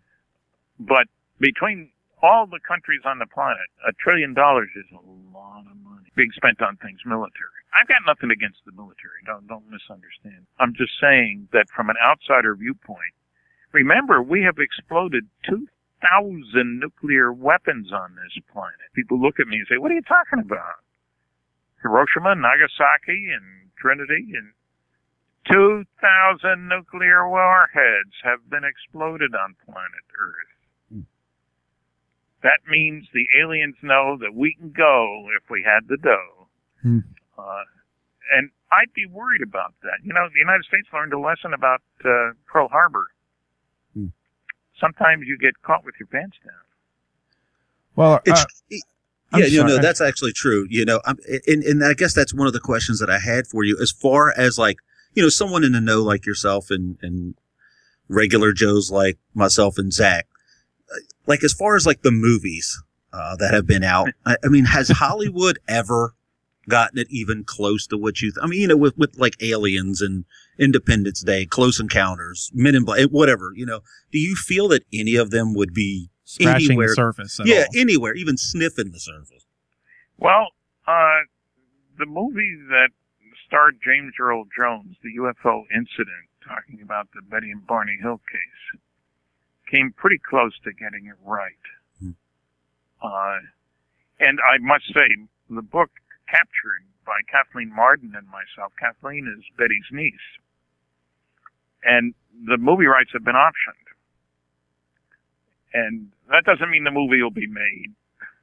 But between all the countries on the planet, a trillion dollars is a lot of money being spent on things military. I've got nothing against the military. Don't don't misunderstand. I'm just saying that from an outsider viewpoint, remember we have exploded two thousand nuclear weapons on this planet. People look at me and say, "What are you talking about?" Hiroshima, Nagasaki, and Trinity, and 2,000 nuclear warheads have been exploded on planet Earth. That means the aliens know that we can go if we had the dough. Hmm. Uh, and I'd be worried about that. You know, the United States learned a lesson about uh, Pearl Harbor. Hmm. Sometimes you get caught with your pants down. well, It's uh, yeah, I'm you know, sorry. that's actually true. You know, I'm, and and I guess that's one of the questions that I had for you, as far as like, you know, someone in the know like yourself and and regular Joes like myself and Zach, like as far as like the movies uh, that have been out. I, I mean, has Hollywood ever gotten it even close to what you? Th- I mean, you know, with with like Aliens and Independence Day, Close Encounters, Men in Black, whatever. You know, do you feel that any of them would be scratching anywhere- the surface. At yeah all. anywhere, even sniffing the surface? Well, uh, the movie that starred James Earl Jones, the UFO incident, talking about the Betty and Barney Hill case, came pretty close to getting it right. Hmm. Uh, and I must say, the book captured by Kathleen Marden and myself. Kathleen is Betty's niece. And the movie rights have been optioned. And that doesn't mean the movie will be made.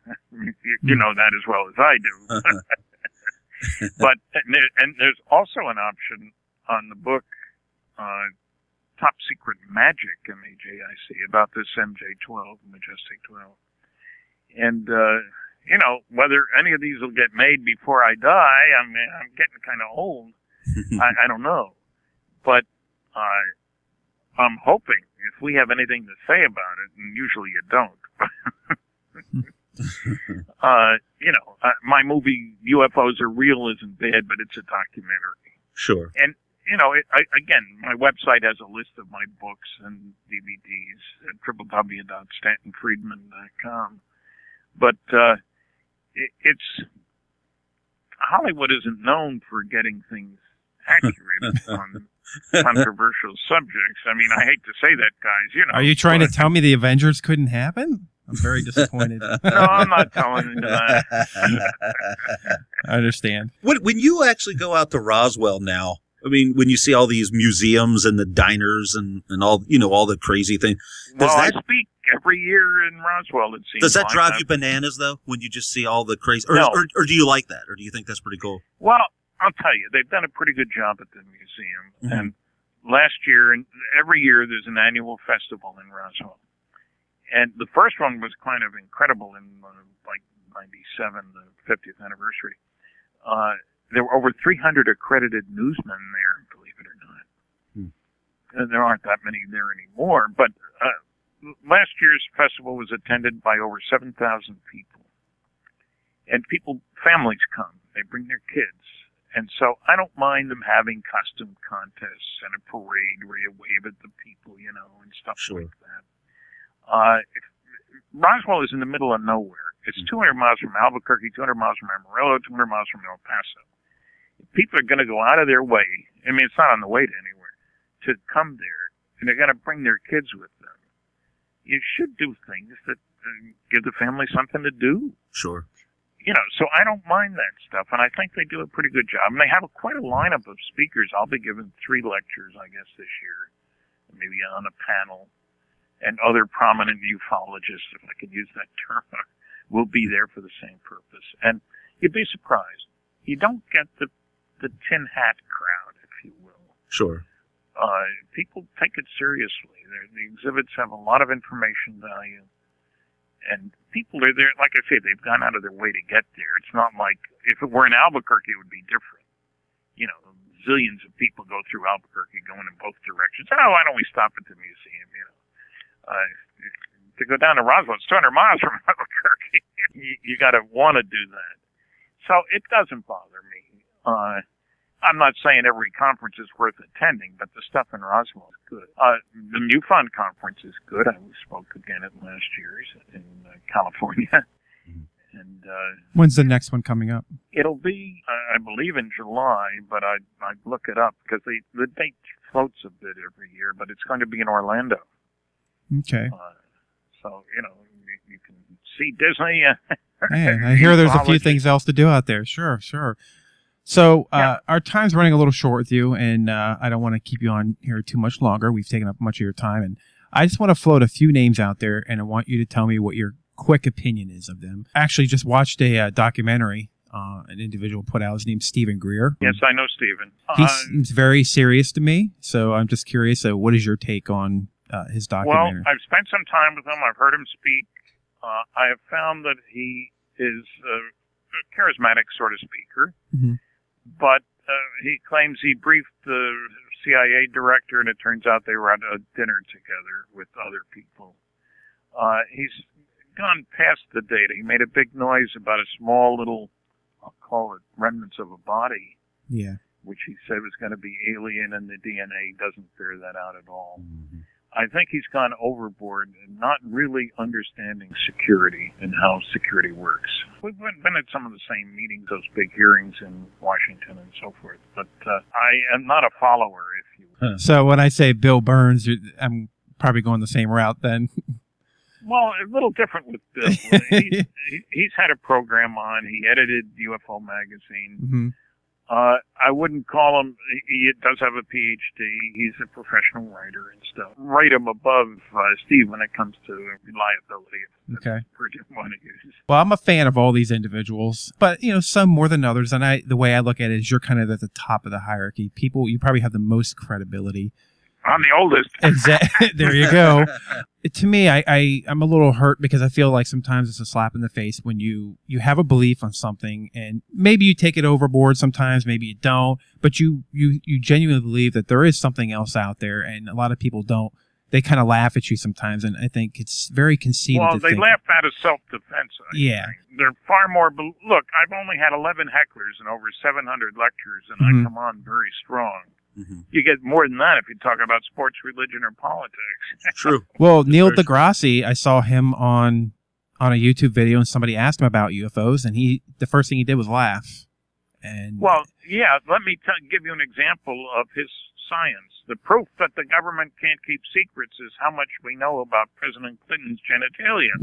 you, you know that as well as I do. but and, there, and there's also an option on the book uh, Top Secret Majic M-A-J-I-C about this MJ-12 Majestic 12, and uh, you know whether any of these will get made before I die. I mean, I'm getting kind of old. I, I don't know, but uh, I'm hoping if we have anything to say about it, and usually you don't. uh, you know, uh, my movie UFOs are real isn't bad, but it's a documentary. Sure. And you know, it, I, again, my website has a list of my books and DVDs at www.stantonfriedman.com. But uh, it, it's Hollywood isn't known for getting things accurate on controversial subjects. I mean, I hate to say that, guys. You know, Are you trying to tell me the Avengers couldn't happen? I'm very disappointed. No, I'm not telling you that. I understand. when when you actually go out to Roswell now, I mean, when you see all these museums and the diners and and all you know all the crazy things, Does well, that- I speak every year in Roswell. It seems does that like. drive you bananas though? When you just see all the crazy, or, No. or or do you like that, or do you think that's pretty cool? Well, I'll tell you, they've done a pretty good job at the museum. Mhm. And last year, and every year, there's an annual festival in Roswell. And the first one was kind of incredible in uh, like '97, the 50th anniversary. Uh, there were over 300 accredited newsmen there, believe it or not. Hmm. And there aren't that many there anymore, but uh, last year's festival was attended by over 7,000 people. And people, families come, they bring their kids. And so I don't mind them having costume contests and a parade where you wave at the people, you know, and stuff Sure. like that. Uh, if, Roswell is in the middle of nowhere. It's 200 miles from Albuquerque, 200 miles from Amarillo, 200 miles from El Paso. People are going to go out of their way I mean, it's not on the way to anywhere. To come there, and they're going to bring their kids with them. You should do things that uh, give the family something to do. Sure. You know, so I don't mind that stuff, and I think they do a pretty good job. And they have quite a lineup of speakers. I'll be giving three lectures, I guess, this year, maybe on a panel, and other prominent ufologists, if I could use that term, will be there for the same purpose. And you'd be surprised. You don't get the the tin hat crowd, if you will. Sure. Uh, people take it seriously. They're, the exhibits have a lot of information value, and people are there. Like I say, they've gone out of their way to get there. It's not like if it were in Albuquerque, it would be different. You know, zillions of people go through Albuquerque going in both directions. Oh, why don't we stop at the museum? You know, uh, to go down to Roswell, it's 200 miles from Albuquerque. you, you got to want to do that. So it doesn't bother me. Uh, I'm not saying every conference is worth attending, but the stuff in Roswell is good. Uh, the MUFON conference is good. I spoke again at last year's in uh, California. And uh, When's the next one coming up? it'll be, uh, I believe, in July, but I I look it up because the the date floats a bit every year. But it's going to be in Orlando, Okay. uh, so you know you, you can see Disney. Uh, Man, I hear there's a few things else to do out there. Sure, sure. So uh, our time's running a little short with you, and uh, I don't want to keep you on here too much longer. We've taken up much of your time, and I just want to float a few names out there, and I want you to tell me what your quick opinion is of them. Actually, just watched a uh, documentary. Uh, an individual put out. His name's Steven Greer. Yes, I know Steven. He Uh, seems very serious to me, so I'm just curious. Uh, what is your take on uh, his documentary. Well. I've spent some time with him. I've heard him speak. Uh, I have found that he is a, a charismatic sort of speaker, Mhm. But uh, he claims he briefed the CIA director, and it turns out they were at a dinner together with other people. Uh, he's gone past the data. He made a big noise about a small little, I'll call it remnants of a body, yeah. which he said was going to be alien, and the DNA doesn't bear that out at all. I think he's gone overboard and not really understanding security and how security works. We've been been at some of the same meetings, those big hearings in Washington and so forth, but uh, I am not a follower, if you will. So when I say Bill Birnes, I'm probably going the same route then. Well, a little different with Bill. he's, he- he's had a program on. He edited UFO magazine. hmm Uh, I wouldn't call him. He, does have a PhD. He's a professional writer and stuff. Rate him above uh, Steve when it comes to reliability. Okay. the word you use. Well, I'm a fan of all these individuals, but you know, some more than others. And I, the way I look at it is, you're kind of at the top of the hierarchy. People, you probably have the most credibility. I'm the oldest. Exactly. there you go. to me, I, I, I'm a little hurt because I feel like sometimes it's a slap in the face when you, you have a belief on something and maybe you take it overboard sometimes, maybe you don't, but you, you, you genuinely believe that there is something else out there and a lot of people don't. They kind of laugh at you sometimes, and I think it's very conceited. Well, they think, laugh out of self-defense. I Yeah. think. They're far more. Be- Look, I've only had 11 hecklers and over 700 lectures, and Mhm. I come on very strong. Mhm. You get more than that if you talk about sports, religion, or politics. True. Well, Neil very deGrasse, I saw him on on a YouTube video, and somebody asked him about UFOs, and he the first thing he did was laugh. And Well, yeah, let me t- give you an example of his science. The proof that the government can't keep secrets is how much we know about President Clinton's genitalia.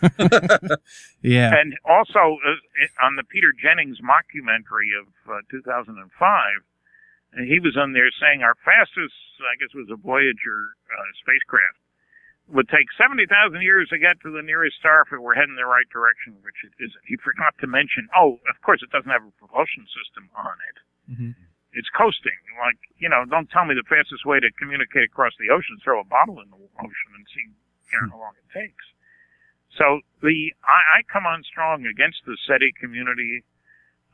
yeah, And also uh, on the Peter Jennings mockumentary of uh, 2005, and he was on there saying our fastest, I guess, was a Voyager uh, spacecraft would take 70,000 years to get to the nearest star if it were heading the right direction, which it isn't. He forgot to mention, oh, of course, it doesn't have a propulsion system on it. Mhm. It's coasting. Like, you know, don't tell me the fastest way to communicate across the ocean is throw a bottle in the ocean and see you know, how long it takes. So the I, I come on strong against the SETI community,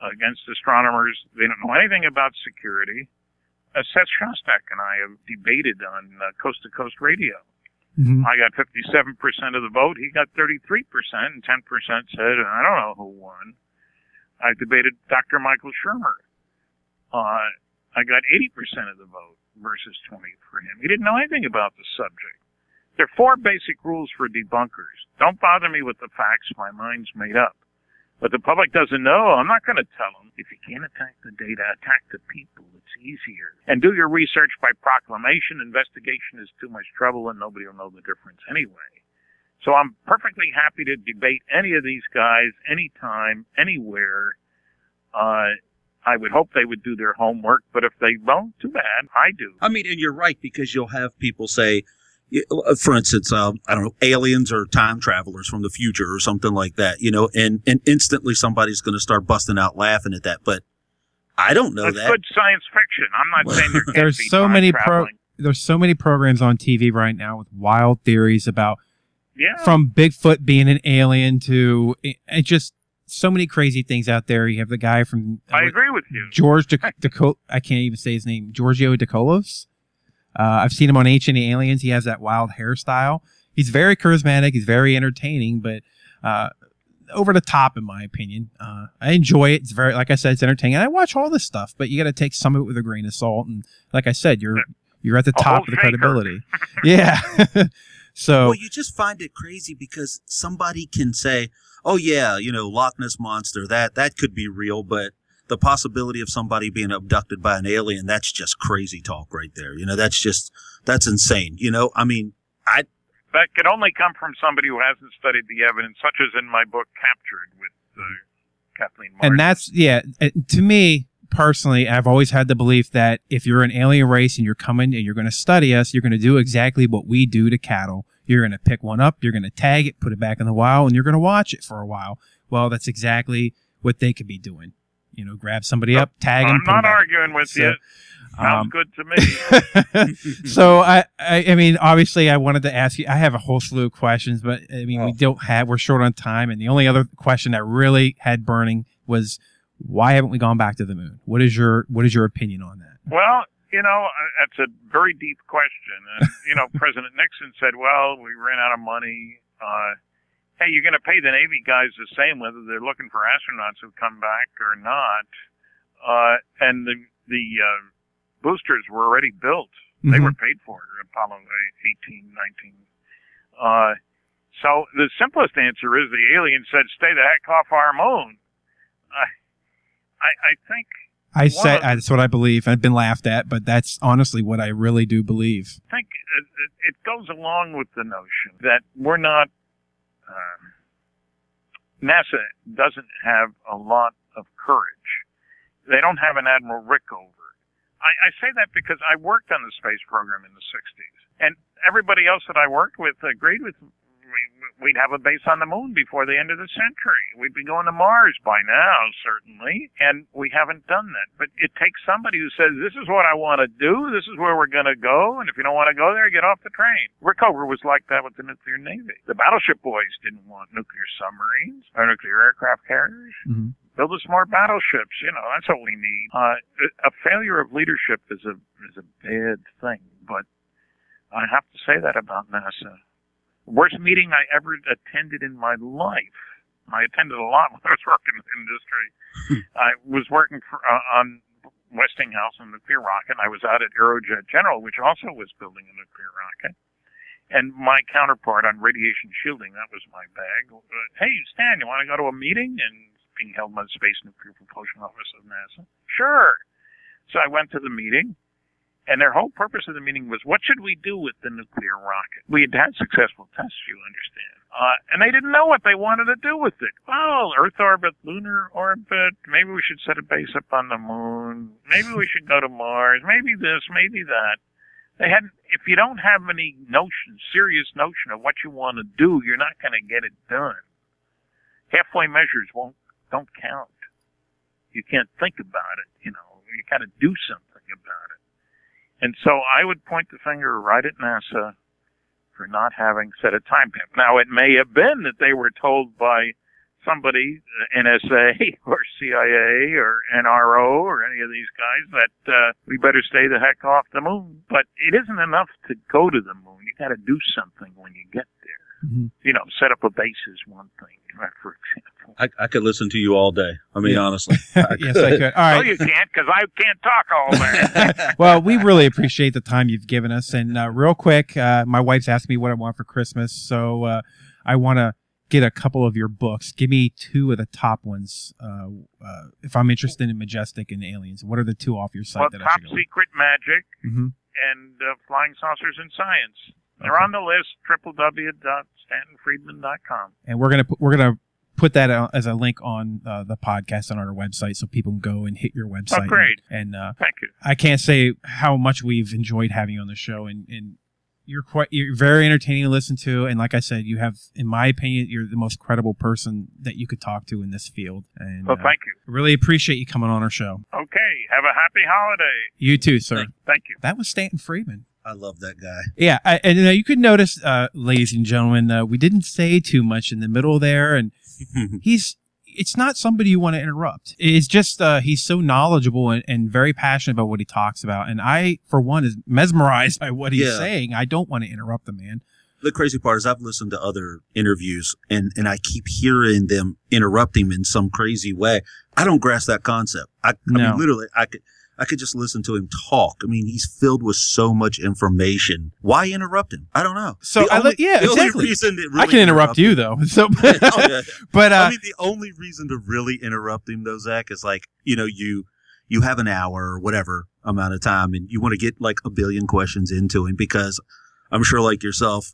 against astronomers. They don't know anything about security. Uh, Seth Shostak and I have debated on uh, Coast to Coast Radio. Mhm. I got 57% of the vote. He got 33%, and 10% said, I don't know who won. I debated Dr. Michael Shermer. Uh, I got 80% of the vote versus 20 for him. He didn't know anything about the subject. There are four basic rules for debunkers. Don't bother me with the facts. My mind's made up. But the public doesn't know. I'm not going to tell them. If you can't attack the data, attack the people. It's easier. And do your research by proclamation. Investigation is too much trouble and nobody will know the difference anyway. So I'm perfectly happy to debate any of these guys anytime, anywhere. Uh, I would hope they would do their homework, but if they don't, too bad. I do. I mean, and you're right because you'll have people say, Uh, for instance, uh, I don't know, aliens or time travelers from the future or something like that, you know, and, and instantly somebody's going to start busting out laughing at that. But I don't know That's that. good science fiction. I'm not saying there can't There's be so time many pro- There's so many programs on TV right now with wild theories about Yeah. from Bigfoot being an alien to it, it just so many crazy things out there. You have the guy from I uh, agree with you. George De- Deco- I can't even say his name. Giorgio DeColos. Uh, I've seen him on Ancient Aliens. He has that wild hairstyle. He's very charismatic. He's very entertaining, but uh, over the top, in my opinion. Uh, I enjoy it. It's very, like I said, it's entertaining. And I watch all this stuff, but you got to take some of it with a grain of salt. And like I said, you're you're at the A top of the shaker. credibility. yeah. so Well, you just find it crazy because somebody can say, "Oh yeah, you know, Loch Ness monster that that could be real," but the possibility of somebody being abducted by an alien—that's just crazy talk right there. You know, that's just that's insane. You know, I mean, I That could only come from somebody who hasn't studied the evidence, such as in my book Captured with uh, Kathleen Marden. and that's yeah uh, to me personally i've always had the belief that if you're an alien race and you're coming and you're going to study us you're going to do exactly what we do to cattle you're going to pick one up you're going to tag it put it back in the wild and you're going to watch it for a while well that's exactly what they could be doing you know grab somebody up tag them I'm not arguing with So, you. Sounds um, good to me. so I, I i mean obviously i wanted to ask you i have a whole slew of questions but i mean we don't have we're short on time and the only other question that really had burning was why haven't we gone back to the moon what is your what is your opinion on that Well, you know, uh, that's a very deep question. And, you know, President Nixon said, well, we ran out of money. Uh, hey, you're going to pay the Navy guys the same whether they're looking for astronauts who come back or not. Uh, and the, the, uh, boosters were already built. They Mhm. were paid for, Apollo 18, 19. Uh, so the simplest answer is the alien said, stay the heck off our moon. I, I, I think I say of- that's what I believe. I've been laughed at, but that's honestly what I really do believe. I think it goes along with the notion that we're not. Um, NASA doesn't have a lot of courage. They don't have an Admiral Rickover. I, I say that because I worked on the space program in the 60s, and everybody else that I worked with agreed with me. We'd have a base on the moon before the end of the century. We'd be going to Mars by now, certainly, and we haven't done that. But it takes somebody who says, "This is what I want to do. This is where we're going to go, and if you don't want to go there, get off the train." Rickover was like that with the nuclear navy. The battleship boys didn't want nuclear submarines or nuclear aircraft carriers Mhm. build us more battleships. You know, that's what we need. Uh, a failure of leadership is a is a bad thing, but I have to say that about NASA. Worst meeting I ever attended in my life. I attended a lot when I was working in the industry. I was working for, uh, on Westinghouse and nuclear rocket. I was out at Aerojet General, which also was building a nuclear rocket. And my counterpart on radiation shielding, that was my bag. Uh, hey, Stan, you want to go to a meeting? And being held by the Space Nuclear Propulsion Office of NASA. Sure. So I went to the meeting, and their whole purpose of the meeting was, what should we do with the nuclear rocket? We had had successful tests, you understand. Uh, and they didn't know what they wanted to do with it. Well, Earth orbit, lunar orbit, maybe we should set a base up on the moon, maybe we should go to Mars, maybe this, maybe that. They hadn't, if you don't have any notion, serious notion of what you want to do, you're not going to get it done. Halfway measures won't, don't count. You can't think about it, you know, you got to do something about it. And so I would point the finger right at NASA for not having set a time cap. Now, it may have been that they were told by somebody, uh, NSA or CIA or NRO or any of these guys, that uh, we better stay the heck off the moon. But it isn't enough to go to the moon. You got to do something when you get there. Mhm. You know, set up a base is one thing, right, for example. I, I could listen to you all day. I mean, Yeah. honestly. yes, I could. All Oh, you can't because I can't talk all day. well, we really appreciate the time you've given us. And uh, real quick, uh, my wife's asked me what I want for Christmas, so uh, I want to get a couple of your books. Give me two of the top ones. Uh, uh, if I'm interested in Majestic and Aliens, what are the two off your site Well, that I Top should go? Secret Majic hmm and uh, Flying Saucers and Science. They're Okay. on the list, www.stantonfriedman.com. And we're gonna we're gonna put that out as a link on uh, the podcast on our website, so people can go and hit your website. Oh, great. And, and uh, Thank you. I can't say how much we've enjoyed having you on the show, and, and you're quite you're very entertaining to listen to. And like I said, you have, in my opinion, you're the most credible person that you could talk to in this field. And Well, uh, thank you. really appreciate you coming on our show. Okay. Have a happy holiday. You too, sir. Thank you. That was Stanton Friedman. I love that guy. Yeah, I, and uh, you could notice, uh, ladies and gentlemen, uh, we didn't say too much in the middle there, and he's. It's not somebody you want to interrupt. It's just uh, he's so knowledgeable and, and very passionate about what he talks about, and I, for one, is mesmerized by what he's Yeah. saying. I don't want to interrupt the man. the crazy part is I've listened to other interviews and, and I keep hearing them interrupt him in some crazy way. I don't grasp that concept. I, I No. mean, literally, I could, I could just listen to him talk. I mean, he's filled with so much information. Why interrupt him? I don't know. So The I only- yeah, the exactly. to I can interrupt you though. So, Oh, yeah. but uh, I mean, the only reason to really interrupt him though, Zach, is like, you know, you, you have an hour or whatever amount of time and you want to get like a billion questions into him because I'm sure like yourself,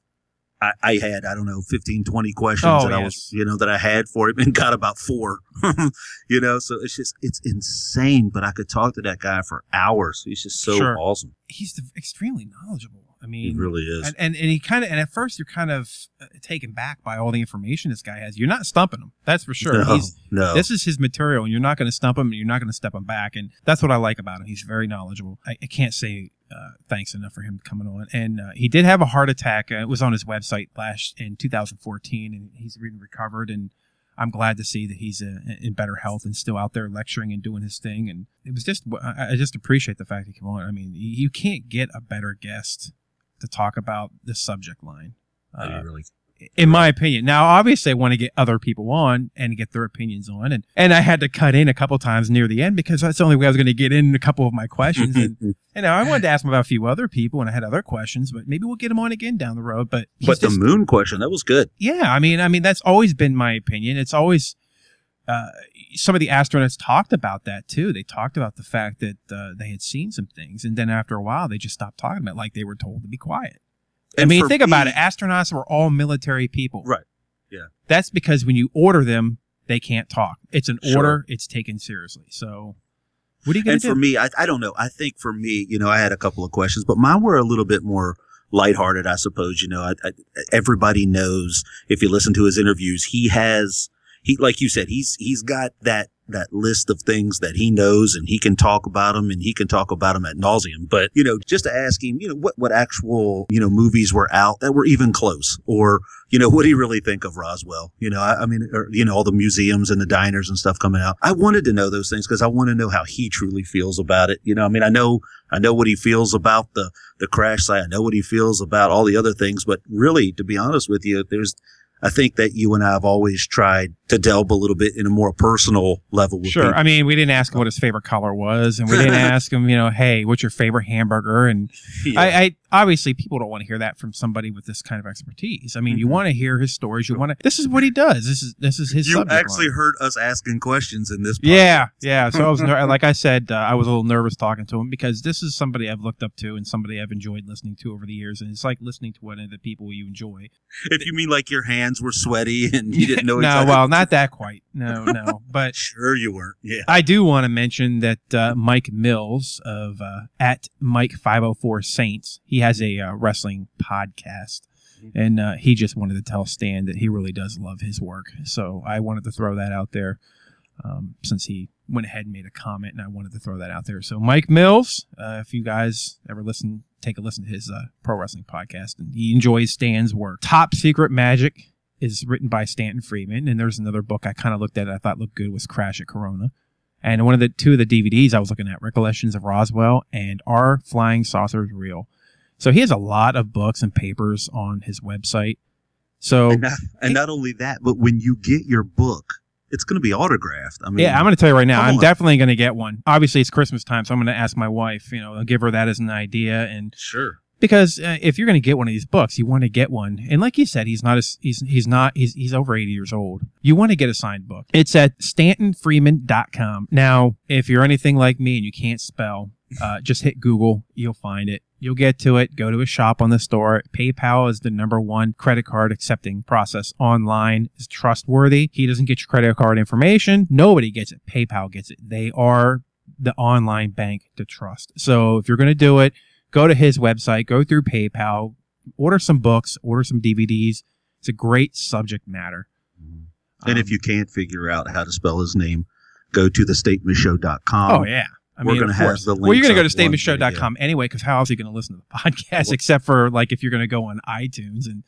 I, I had, I don't know, 15, 20 questions Oh, that I was, you know, that I had for him and got about four, you know, so it's just, it's insane, but I could talk to that guy for hours. He's just so Sure. awesome. he's extremely knowledgeable. I mean, He really is. and, and and he kind of and at first you're kind of uh, taken back by all the information this guy has. You're not stumping him, that's for sure. no, He's no. this is his material, and you're not going to stump him, and you're not going to step him back, and that's what I like about him. He's very knowledgeable. I, I can't say uh, thanks enough for him coming on. And uh, he did have a heart attack. Uh, it was on his website last in 2014, and he's been recovered. And I'm glad to see that he's uh, in better health and still out there lecturing and doing his thing. And it was just I, I just appreciate the fact he came on. I mean, you can't get a better guest to talk about this subject line. Uh, really, in my opinion. Now, obviously, I want to get other people on and get their opinions on, and and I had to cut in a couple times near the end because that's the only way I was going to get in a couple of my questions. and you know, I wanted to ask him about a few other people, and I had other questions, but maybe we'll get him on again down the road. But but the just- moon question, that was good. yeah, I mean, I mean, that's always been my opinion. It's always uh, some of the astronauts talked about that too. They talked about the fact that uh, they had seen some things, and then after a while, they just stopped talking about it, like they were told to be quiet. I mean, think about it. Astronauts were all military people. Right. Yeah. That's because when you order them, they can't talk. It's an Sure. order. It's taken seriously. So, what are you going and to do? And for me, I, I don't know. I think for me, you know, I had a couple of questions, but mine were a little bit more lighthearted, I suppose. You know, I, I, everybody knows if you listen to his interviews, he has, he, like you said, he's, he's got that, that list of things that he knows and he can talk about them and he can talk about them at nauseum. But, you know, just to ask him, you know, what, what actual, you know, movies were out that were even close or, you know, what do you really think of Roswell? You know, I, I mean, or, you know, all the museums and the diners and stuff coming out. I wanted to know those things because I want to know how he truly feels about it. You know, I mean, I know, I know what he feels about the, the crash site. I know what he feels about all the other things, but really, to be honest with you, there's, I think that you and I have always tried to delve a little bit in a more personal level with Sure. people. I mean, we didn't ask him what his favorite color was, and we didn't ask him, you know, hey, what's your favorite hamburger? And Yeah. I, I obviously people don't want to hear that from somebody with this kind of expertise. I mean, you Mhm. want to hear his stories. You want to. This is what he does. This is this is his. you subject actually line. heard us asking questions in this. Yeah, podcast. yeah. So I was ner- like I said, uh, I was a little nervous talking to him because this is somebody I've looked up to and somebody I've enjoyed listening to over the years, and it's like listening to one of the people you enjoy. If you mean like your hands were sweaty and you didn't know no, exactly. well, not that quite. No, no. But Sure, you weren't. Yeah. I do want to mention that uh, Mike Mills of uh, at Mike Five Hundred Four Saints, he has a uh, wrestling podcast, and uh, he just wanted to tell Stan that he really does love his work. So I wanted to throw that out there, um, since he went ahead and made a comment, and I wanted to throw that out there. So Mike Mills, uh, if you guys ever listen, take a listen to his uh, pro wrestling podcast, and he enjoys Stan's work. Top Secret Majic is written by Stanton Freeman, and there's another book I kind of looked at I thought looked good was Crash at Corona. And one of the two of the DVDs I was looking at, Recollections of Roswell and Are Flying Saucers Real? So he has a lot of books and papers on his website. So And not, and not only that, but when you get your book, it's going to be autographed. I mean, yeah, I'm going to tell you right now, I'm on. definitely going to get one. Obviously, it's Christmas time, so I'm going to ask my wife. You know, I'll give her that as an idea, and sure. because uh, if you're going to get one of these books, you want to get one. And like you said, he's not a, he's he's not he's he's over 80 years old. You want to get a signed book. It's at stantonfreeman.com. Now, if you're anything like me and you can't spell, uh, just hit Google, you'll find it. You'll get to it. Go to a shop on the store. PayPal is the number one credit card accepting process online. is trustworthy. He doesn't get your credit card information. Nobody gets it. PayPal gets it. They are the online bank to trust. So if you're going to do it, go to his website, go through PayPal, order some books, order some DVDs. It's a great subject matter. And if Um, you can't figure out how to spell his name, go to thestatementsshow.com. oh yeah. I we're mean, gonna of have course. the well, you're going to go to statementshow.com anyway, because how else are you going to listen to the podcast Well- except for like if you're going to go on iTunes and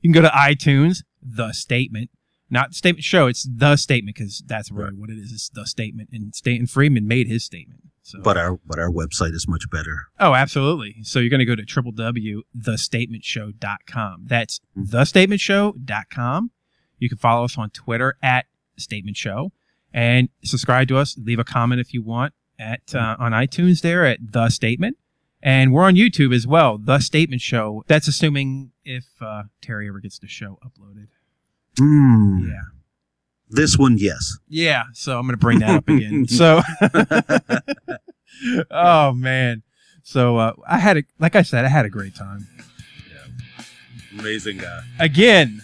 you can go to iTunes, the statement, not statement show. It's the statement because that's really what it is. It's the statement, and Stanton Freeman made his statement. So, But our but our website is much better. oh, absolutely. So you're going to go to www.thestatementshow.com. That's Mhm. thestatementshow.com. You can follow us on Twitter at Statement Show and subscribe to us. Leave a comment if you want at uh, on iTunes there at The Statement. And we're on YouTube as well, The Statement Show. That's assuming if uh, Terry ever gets the show uploaded. Hmm. Yeah. This one, yes. Yeah, so I'm going to bring that up again. So, oh man, so uh, I had a like I said, I had a great time. Yeah. Amazing guy. Again,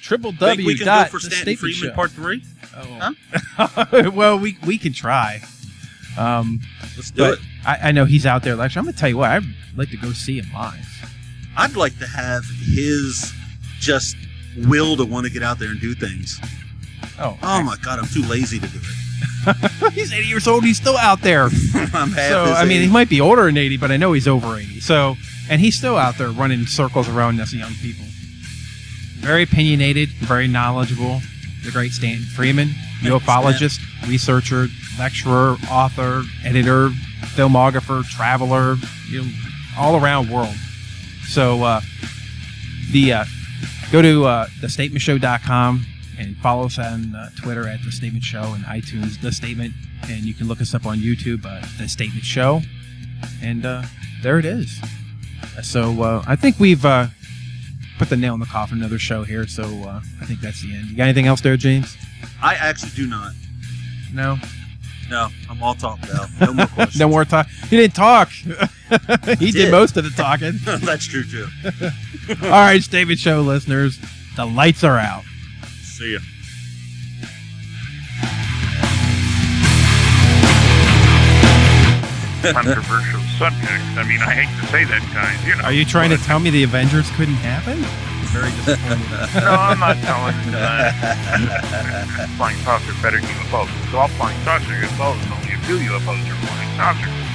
triple Think W we can dot go for the Stanton statement Freeman show. Part Three. Oh. well, we we can try. Um, Let's do but it. I, I know he's out there lecturing. I'm going to tell you what, I'd like to go see him live. I'd like to have his just will to want to get out there and do things. Oh, Oh my god, I'm too lazy to do it. he's 80 years old. He's still out there. I'm half so his I mean, he might be older than 80, but I know he's over 80. So, and he's still out there running circles around us young people. Very opinionated, very knowledgeable. The great Stanton Freeman, ufologist, researcher, lecturer, author, editor, filmographer, traveler, you know, all around world. So, uh, the uh, go to uh, thestatementshow.com and follow us on uh, Twitter at The Statement Show and iTunes, The Statement. And you can look us up on YouTube, uh, The Statement Show. And uh, there it is. So uh, I think we've uh, put the nail in the coffin, another show here. So uh, I think that's the end. You got anything else there, James? I actually do not. No? No, I'm all talked out. No more questions. no more talk. He didn't talk. he did did. most of the talking. That's true too. All right, Statement Show listeners, the lights are out. See ya. Controversial subject. I mean, I hate to say that, guys. You know. Are you trying to tell me the Avengers couldn't happen? Very disappointed. No, I'm not telling you that. flying saucer better than UFOs. It's all flying saucer UFOs, and only a few UFOs are flying saucers.